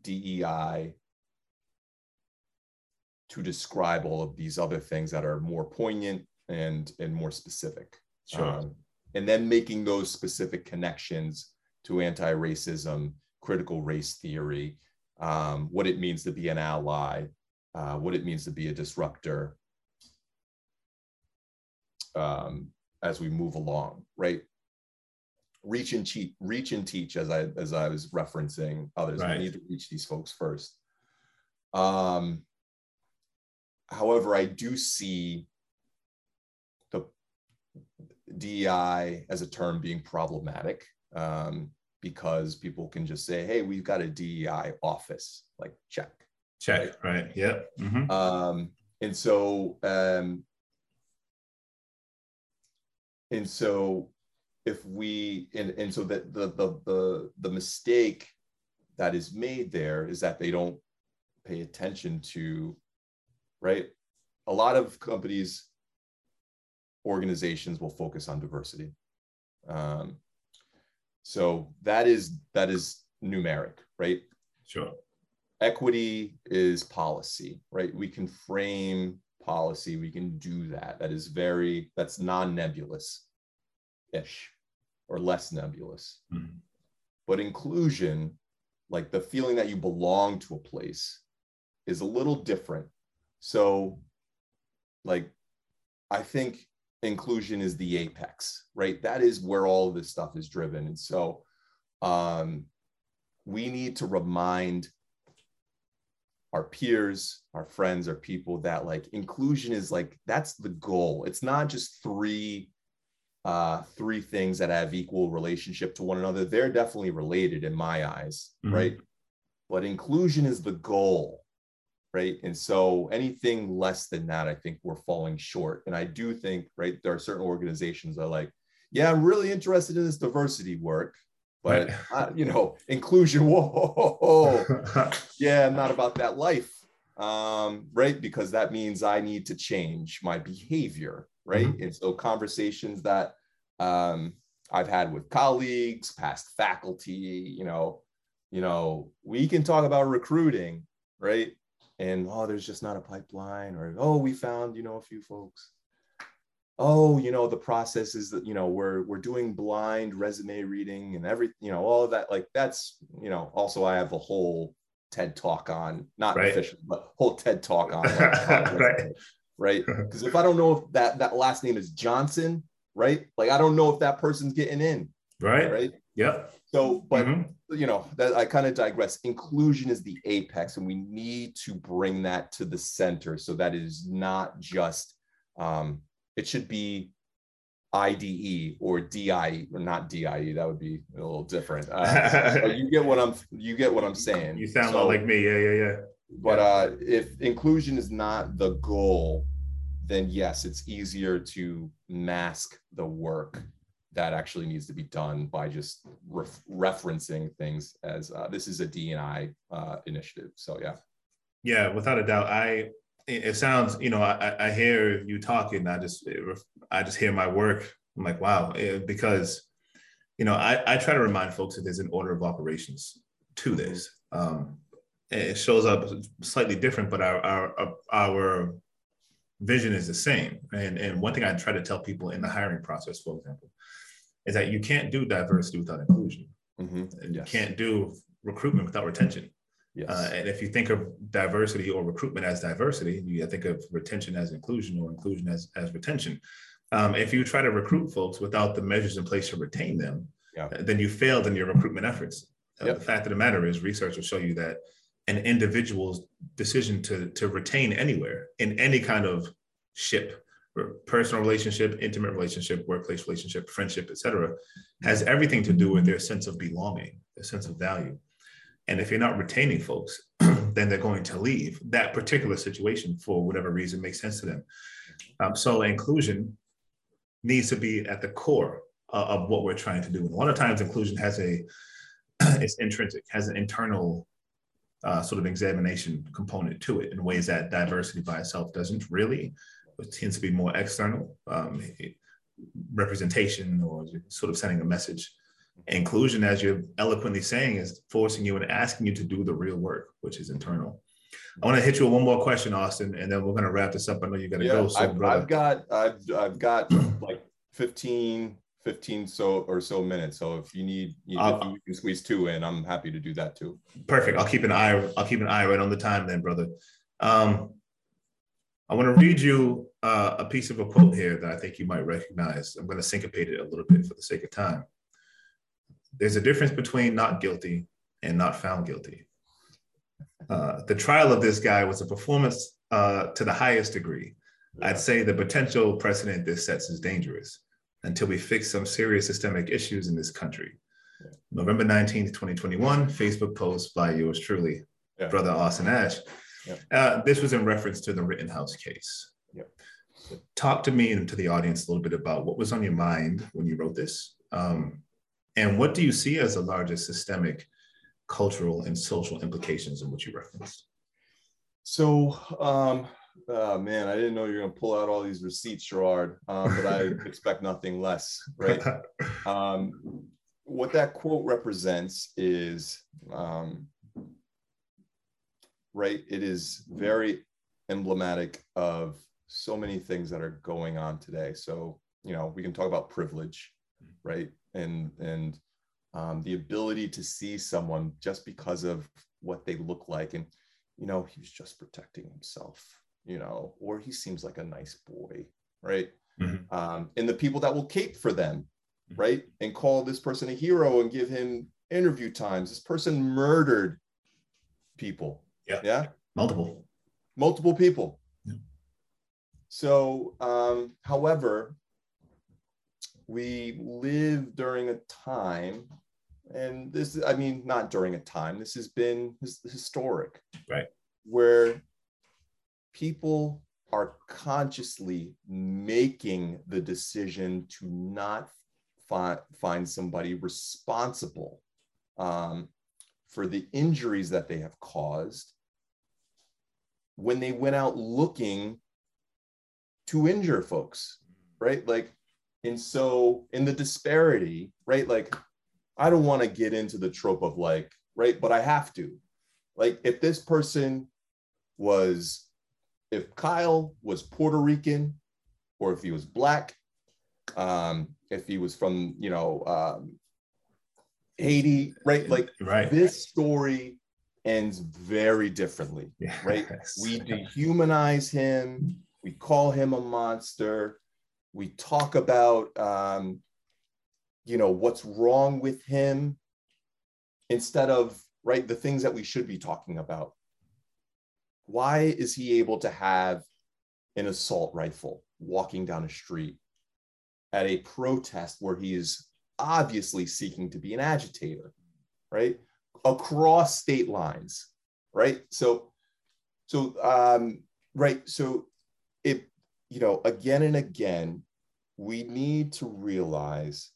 dei to describe all of these other things that are more poignant and and more specific Sure. um, and then making those specific connections to anti-racism, critical race theory, um, what it means to be an ally, uh, what it means to be a disruptor, um, as we move along, right? Reach and teach, reach and teach, as I as I was referencing others. Right. We need to reach these folks first. Um, however, I do see the DEI as a term being problematic um, because people can just say, "Hey, we've got a DEI office." Like, check. Check. Right. Yep. Mhm. Um, and so, um, and so, if we and and so that the the the the mistake that is made there is that they don't pay attention to, right? A lot of companies, organizations will focus on diversity. Um, so that is that is numeric, right? Sure. equity is policy, right? We can frame policy, we can do that. That is very, that's non nebulous ish or less nebulous. Mhm. But inclusion, like the feeling that you belong to a place, is a little different. So, like, I think inclusion is the apex, right? That is where all of this stuff is driven. And so, um, we need to remind our peers, our friends, our people that like inclusion is like that's the goal. It's not just three uh three things that have equal relationship to one another. They're definitely related in my eyes, Mhm. right? But inclusion is the goal, right? And so anything less than that, I think we're falling short. And I do think, right, there are certain organizations that are like, yeah, I'm really interested in this diversity work, but Right. [laughs] uh, you know, inclusion, [laughs] whoa, [laughs] yeah, I'm not about that life, um, right? Because that means I need to change my behavior, right? And so conversations that um, I've had with colleagues, past faculty, you know, you know, we can talk about recruiting, right? And oh, there's just not a pipeline, or oh, we found, you know, a few folks. Oh, you know, the process is that you know we're we're doing blind resume reading and every you know all of that. Like that's you know also I have a whole TED talk on not Right. official, but whole TED talk on, like, on [laughs] Right. Right? [laughs] Because if I don't know if that that last name is Johnson, right? Like I don't know if that person's getting in, right. right? Yep. So, but Mhm. you know, that I kind of digress. Inclusion is the apex, and we need to bring that to the center so that it is not just. Um, it should be IDE or DIE or not DIE. That would be a little different. Uh, [laughs] you get what I'm. You get what I'm saying. You sound a So- lot like me. Yeah, yeah, yeah. But uh, if inclusion is not the goal, then yes, it's easier to mask the work that actually needs to be done by just ref- referencing things as uh, this is a DNI uh, initiative. So yeah, Yeah, without a doubt. I it it sounds, you know, I, I hear you talking. I just I just hear my work. I'm like, wow, eh, because you know, I, I try to remind folks that there's an order of operations to this. Um, it shows up slightly different, but our our our vision is the same. And and one thing I try to tell people in the hiring process, for example, is that you can't do diversity without inclusion, Mhm. and Yes. you can't do recruitment without retention. Yes. Uh, and if you think of diversity or recruitment as diversity, you think of retention as inclusion or inclusion as, as retention. Um, if you try to recruit folks without the measures in place to retain them, Yeah. uh, then you failed in your recruitment efforts. Uh, Yep. The fact of the matter is, research will show you that an individual's decision to, to retain anywhere in any kind of ship, personal relationship, intimate relationship, workplace relationship, friendship, etc., has everything to do with their sense of belonging, their sense of value. And if you're not retaining folks, [clears throat] then they're going to leave that particular situation for whatever reason makes sense to them. Um, so inclusion needs to be at the core of what we're trying to do. And a lot of times inclusion has a, [clears throat] it's intrinsic, has an internal uh, sort of examination component to it in ways that diversity by itself doesn't really. It tends to be more external um, representation or sort of sending a message inclusion as you're eloquently saying is forcing you and asking you to do the real work which is internal i want to hit you with one more question austin and then we're going to wrap this up i know you got to yeah, go so I've. I've got I've I've got like 15 15 so or so minutes. So if you need you know, if Uh, you can squeeze two in, I'm happy to do that too. perfect. I'll keep an eye i'll keep an eye right on the time then brother. Um, i want to read you uh, a piece of a quote here that i think you might recognize. I'm going to syncopate it a little bit for the sake of time. There's a difference between not guilty and not found guilty. Uh, the trial of this guy was a performance uh, to the highest degree. I'd say the potential precedent this sets is dangerous until we fix some serious systemic issues in this country. Yeah. November 19th, 2021, Facebook post by yours truly, Yeah. Brother Austin Ashe. Yeah. Uh, this was in reference to the Rittenhouse case. Talk to me and to the audience a little bit about what was on your mind when you wrote this. Um, and what do you see as the largest systemic, cultural, and social implications in what you referenced? So, um, oh man, I didn't know you were gonna pull out all these receipts, Gerard. Um, but I [laughs] expect nothing less, right? [laughs] Um, what that quote represents is, um, right? It is very emblematic of so many things that are going on today. So, you know, we can talk about privilege, right? And and um, the ability to see someone just because of what they look like, and you know, he was just protecting himself, you know, or he seems like a nice boy, right? Mhm. Um, and the people that will cape for them, right? And call this person a hero and give him interview times. This person murdered people. Yeah. Yeah. Multiple. Multiple people. Yeah. So, um, however, we live during a time, and this, I mean, not during a time, this has been his, historic. Right. Where people are consciously making the decision to not fi- find somebody responsible um, for the injuries that they have caused when they went out looking to injure folks, right? Like, and so in the disparity, right? Like, I don't want to get into the trope of like, right? But I have to. Like, if this person was, if Kyle was Puerto Rican, or if he was black, um, if he was from, you know, um, Haiti, right? Like, right. this story ends very differently Yeah. right? [laughs] we dehumanize him we call him a monster we talk about um, you know what's wrong with him instead of right the things that we should be talking about why is he able to have an assault rifle walking down a street at a protest where he is obviously seeking to be an agitator right? Across state lines right? So so um right so it you know again and again we need to realize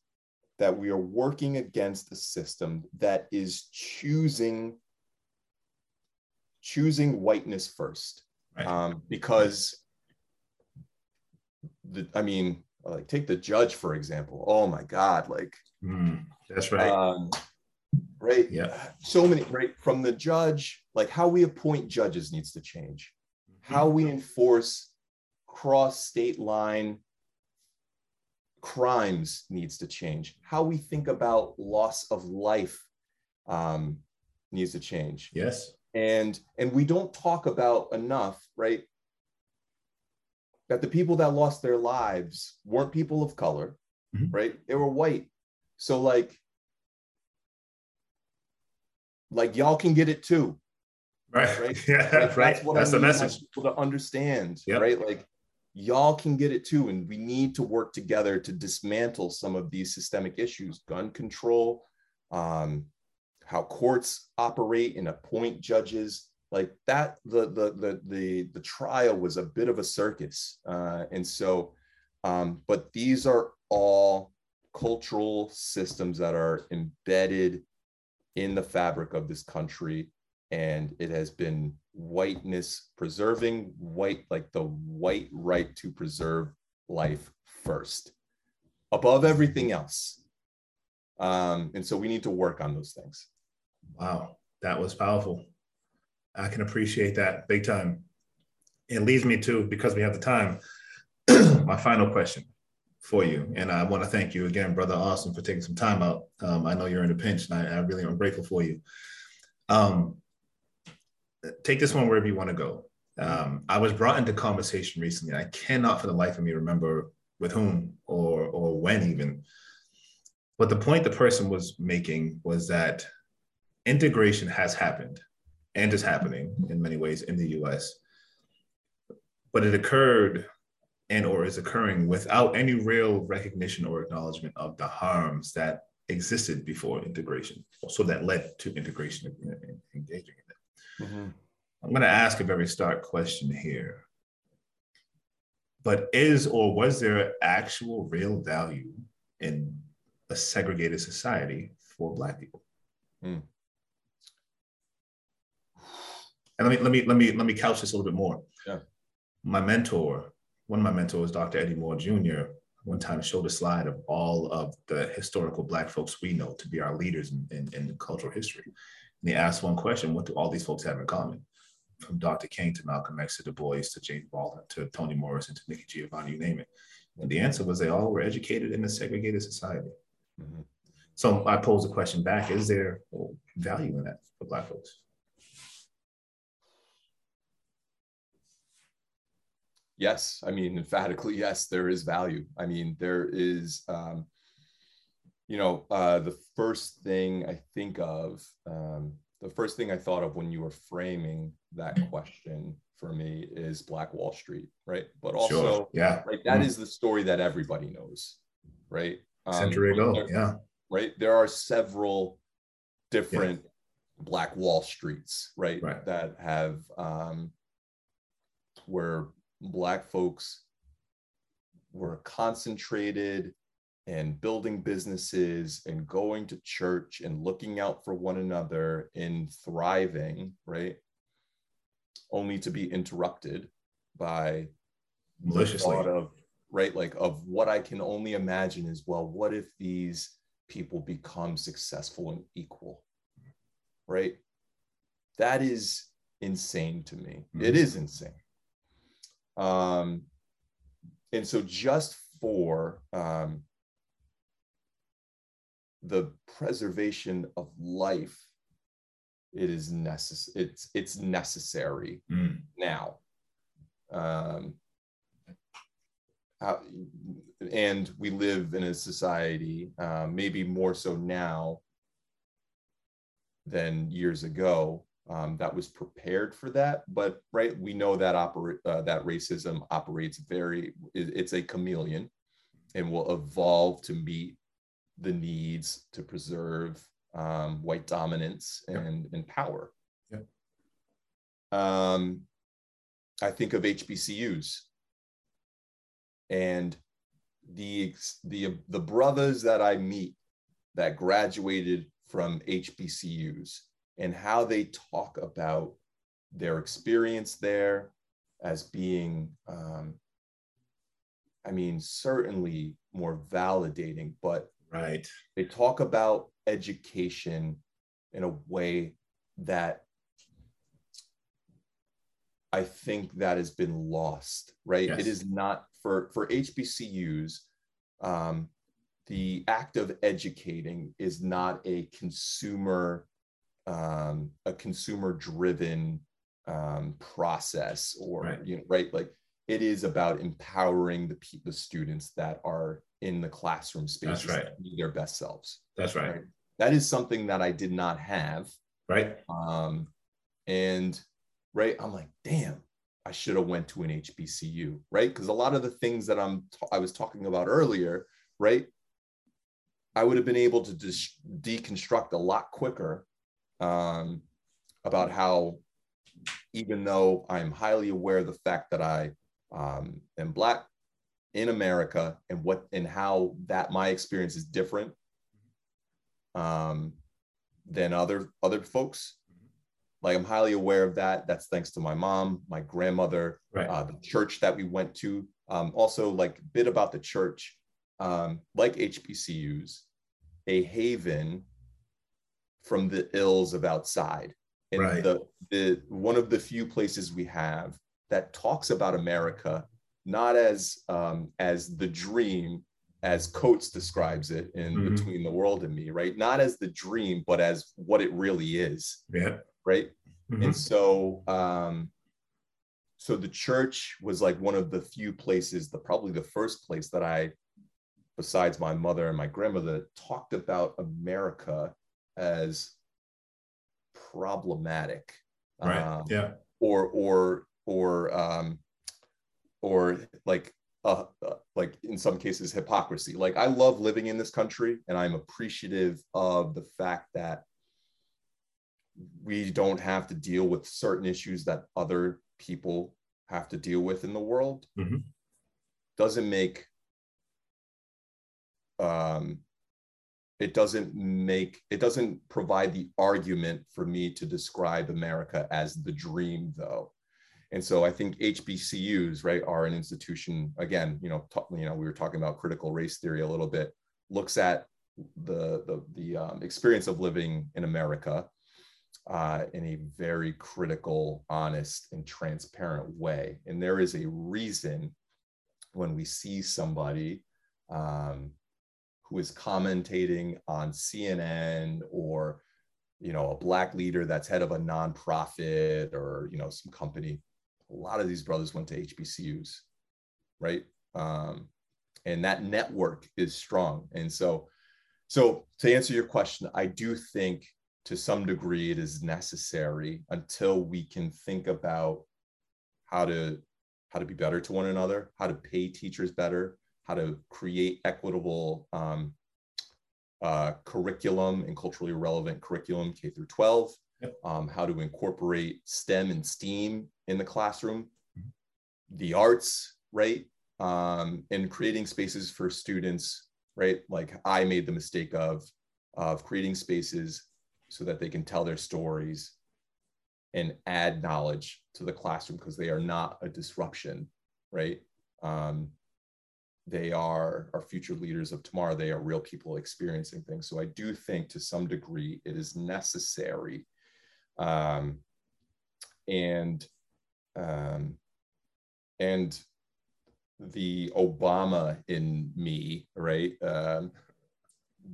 that we are working against a system that is choosing choosing whiteness first Right. um, because the i mean like take the judge for example oh my god like Mm, that's right. um, right Yeah. so many right from the judge like how we appoint judges needs to change how we enforce cross state line crimes needs to change how we think about loss of life um, needs to change yes. And and we don't talk about enough right that the people that lost their lives weren't people of color Mhm. right they were white so like like y'all can get it too Right. Right. [laughs] Yeah. like, right. that's what That's I the message. people to understand Yep. right like y'all can get it too and we need to work together to dismantle some of these systemic issues gun control um, how courts operate and appoint judges. Like that the the the the, the trial was a bit of a circus. Uh, and so um, but these are all cultural systems that are embedded in the fabric of this country. And it has been whiteness preserving white like the white right to preserve life first. Above everything else. Um, and so we need to work on those things Wow, that was powerful. I can appreciate that big time. It leads me to, because we have the time, [clears throat] my final question for you. And I want to thank you again, Brother Austin, for taking some time out. Um, I know you're in a pinch, and I, I really am grateful for you. Um, take this one wherever you want to go. Um, I was brought into conversation recently. I cannot for the life of me remember with whom or or when even. But the point the person was making was that integration has happened and is happening in many ways in the US. But it occurred and or is occurring without any real recognition or acknowledgement of the harms that existed before integration. So that led to integration and and engaging in it. I'm going to ask a very stark question here. But is or was there actual real value in a segregated society for Black people? Hmm. And let me let me let me let me couch this a little bit more. Yeah. My mentor, one of my mentors, Dr. Eddie Moore Jr., one time showed a slide of all of the historical Black folks we know to be our leaders in, in, in cultural history. And he asked one question: What do all these folks have in common? From Dr. King to Malcolm X to Du Bois to James Baldwin to Toni Morrison to Nikki Giovanni, you name it. And the answer was they all were educated in a segregated society. Mhm. So I pose the question back: Is there value in that for Black folks? Yes i mean emphatically yes there is value i mean there is um, you know uh, the first thing i think of um, the first thing i thought of when you were framing that question for me is black wall street right but also sure. Yeah. right that Mm. is the story that everybody knows right Um, Century ago. there- Yeah. right there are several different black wall streets right, Right. that have um where black folks were concentrated and building businesses and going to church and looking out for one another and thriving right only to be interrupted by Maliciously. of right like of what i can only imagine is well what if these people become successful and equal right that is insane to me it Mhm. is insane um and so just for um the preservation of life it is necessary it's it's necessary Mm. now. Um, how, and we live in a society, uh, maybe more so now than years ago, um, that was prepared for that. But right, we know that operate uh, that racism operates very. it's a chameleon, and will evolve to meet the needs to preserve um, white dominance Yep. and, and power. Yep. Um, I think of HBCUs and the the the brothers that I meet that graduated from HBCUs and how they talk about their experience there as being, um, I mean, certainly more validating, but Right. they talk about education in a way that I think that has been lost, right? Yes. It is not for for HBCUs. Um, the act of educating is not a consumer um, a consumer driven um, process or Right. you know right like it is about empowering the pe- the students that are in the classroom spaces right. their best selves That's right. Right. that is something that i did not have Right. um, and right i'm like damn i should have went to an hbcu right because a lot of the things that i'm ta- i was talking about earlier right i would have been able to just deconstruct a lot quicker um, about how even though i'm highly aware of the fact that i um, am black in america and what and how that my experience is different um, than other other folks like i'm highly aware of that. That's thanks to my mom my grandmother Right. uh, the church that we went to. Um, also like a bit about the church. Um, like hbcus a haven from the ills of outside and Right. the, the one of the few places we have that talks about america not as um, as the dream as coates describes it in Mhm. between the world and me right not as the dream but as what it really is Yeah. right Mhm. and so um so the church was like one of the few places the probably the first place that i besides my mother and my grandmother talked about america as problematic Right. um, yeah. or or or um or like uh, uh, like in some cases hypocrisy like i love living in this country and i'm appreciative of the fact that we don't have to deal with certain issues that other people have to deal with in the world Mhm. doesn't make um it doesn't make it doesn't provide the argument for me to describe america as the dream though. And so i think hbcus right are an institution again you know ta- you know we were talking about critical race theory a little bit looks at the the, the um, experience of living in america uh, in a very critical honest and transparent way. And there is a reason when we see somebody um, who is commentating on CNN or you know a black leader that's head of a nonprofit or you know some company a lot of these brothers went to hbcus right? Um, and that network is strong. And so so to answer your question i do think to some degree it is necessary until we can think about how to how to be better to one another how to pay teachers better how to create equitable um, uh, curriculum and culturally relevant curriculum K through 12, Yep. um, how to incorporate STEM and STEAM in the classroom, Mhm. the arts, right? Um, and creating spaces for students, right? Like I made the mistake of, of creating spaces so that they can tell their stories and add knowledge to the classroom because they are not a disruption, right? Um, they are our future leaders of tomorrow. They are real people experiencing things. So I do think to some degree it is necessary. Um, and um, and the Obama in me, right, um,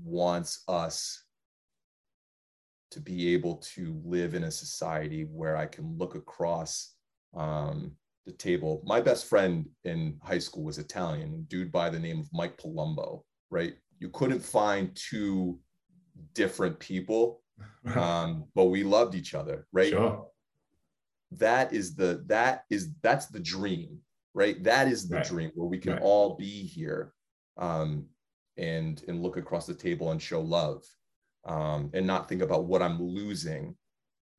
wants us to be able to live in a society where I can look across um, the table. My best friend in high school was Italian, a dude by the name of Mike Palumbo, right? You couldn't find two different people, [laughs] um, but we loved each other, right? Sure. That is the that is that's the dream, right? That is the Right. dream where we can Right. all be here um, and and look across the table and show love, um, and not think about what I'm losing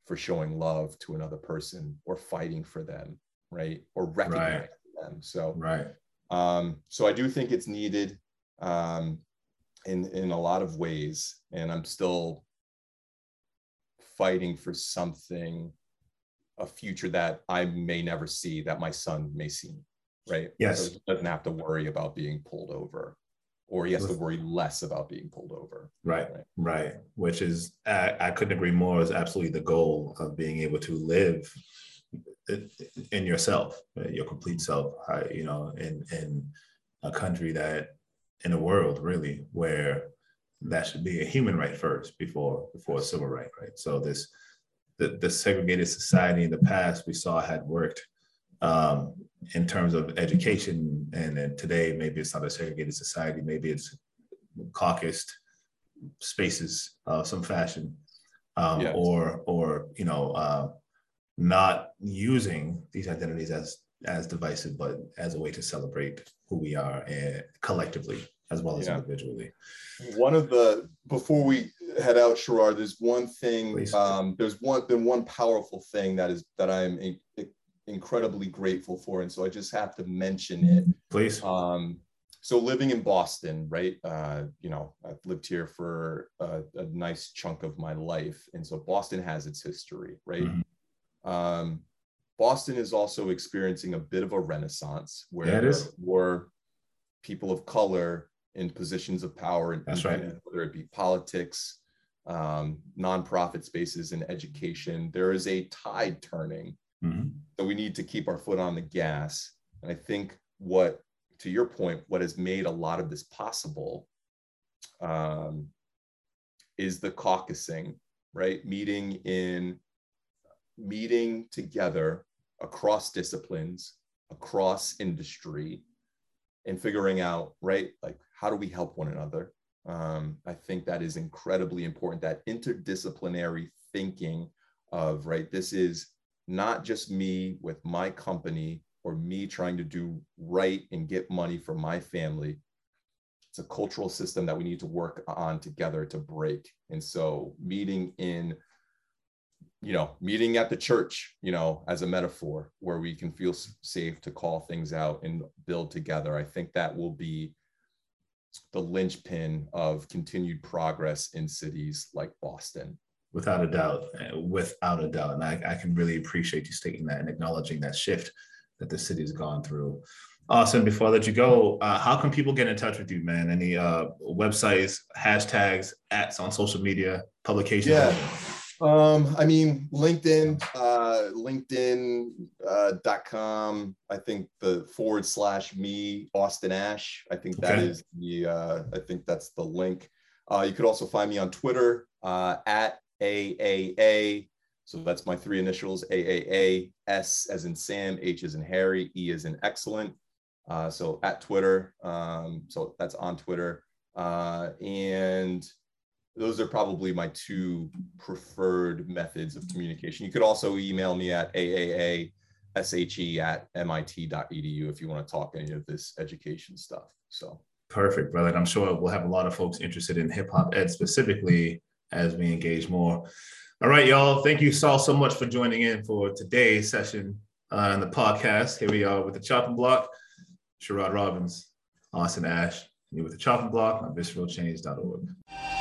for showing love to another person or fighting for them, right? Or recognizing them. So Right. um, so I do think it's needed um, in in a lot of ways, and I'm still fighting for something a future that I may never see that my son may see, right? Yes. So he doesn't have to worry about being pulled over, or he has to worry less about being pulled over. Right, Right. right. Which is, I, I couldn't agree more. Is absolutely the goal of being able to live in yourself, uh, your complete self. You know, in in a country that, in a world really where that should be a human right first before before a civil right, right? So this, the the segregated society in the past we saw had worked um, in terms of education, and then today maybe it's not a segregated society, maybe it's caucused spaces of some fashion, um, Yes. or or you know uh, not using these identities as as divisive, but as a way to celebrate who we are and collectively as well as Yeah. individually. One of the before we head out, Sherrod, there's one thing. Um, there's one been one powerful thing that is that I'm in- incredibly grateful for, and so I just have to mention it. Please. Um, so living in Boston, right? Uh, you know, I've lived here for a, a nice chunk of my life, and so Boston has its history, right? Mhm. Um, Boston is also experiencing a bit of a renaissance where Yeah, more people of color in positions of power, in- That's right. whether it be politics, um, nonprofit spaces, and education. There is a tide turning Mhm. so we need to keep our foot on the gas. And I think what, to your point, what has made a lot of this possible um, is the caucusing, right? Meeting in, meeting together across disciplines, across industry, and figuring out, right, like how do we help one another? Um, I think that is incredibly important. That interdisciplinary thinking of, right, this is not just me with my company or me trying to do right and get money for my family. It's a cultural system that we need to work on together to break. And so, meeting in, you know, meeting at the church, you know, as a metaphor where we can feel safe to call things out and build together, I think that will be the linchpin of continued progress in cities like Boston. Without a doubt, uh, without a doubt. And I, I can really appreciate you stating that and acknowledging that shift that the city's gone through. Awesome. Before I let you go, uh, how can people get in touch with you, man? Any uh, websites, hashtags, ats on social media, publications? Yeah. Um, I mean, LinkedIn, uh, LinkedIn uh, dot com. I think the forward slash me Austin Ashe. I think that Okay. is the. Uh, I think that's the link. Uh, you could also find me on Twitter uh, at AAA. So that's my three initials: AAA. S as in Sam, H as in Harry, E as in excellent. Uh, so at Twitter. Um, so that's on Twitter. Uh, and those are probably my two preferred methods of communication. You could also email me at aaa she at mit.edu if you want to talk any of this education stuff. So Perfect, brother. And I'm sure we'll have a lot of folks interested in hip hop ed specifically as we engage more. All right, y'all. Thank you so so much for joining in for today's session uh, on the podcast. Here we are with the chopping block. Sherrod Robbins, Austin Ashe, you with the chopping block on visceralchange.org.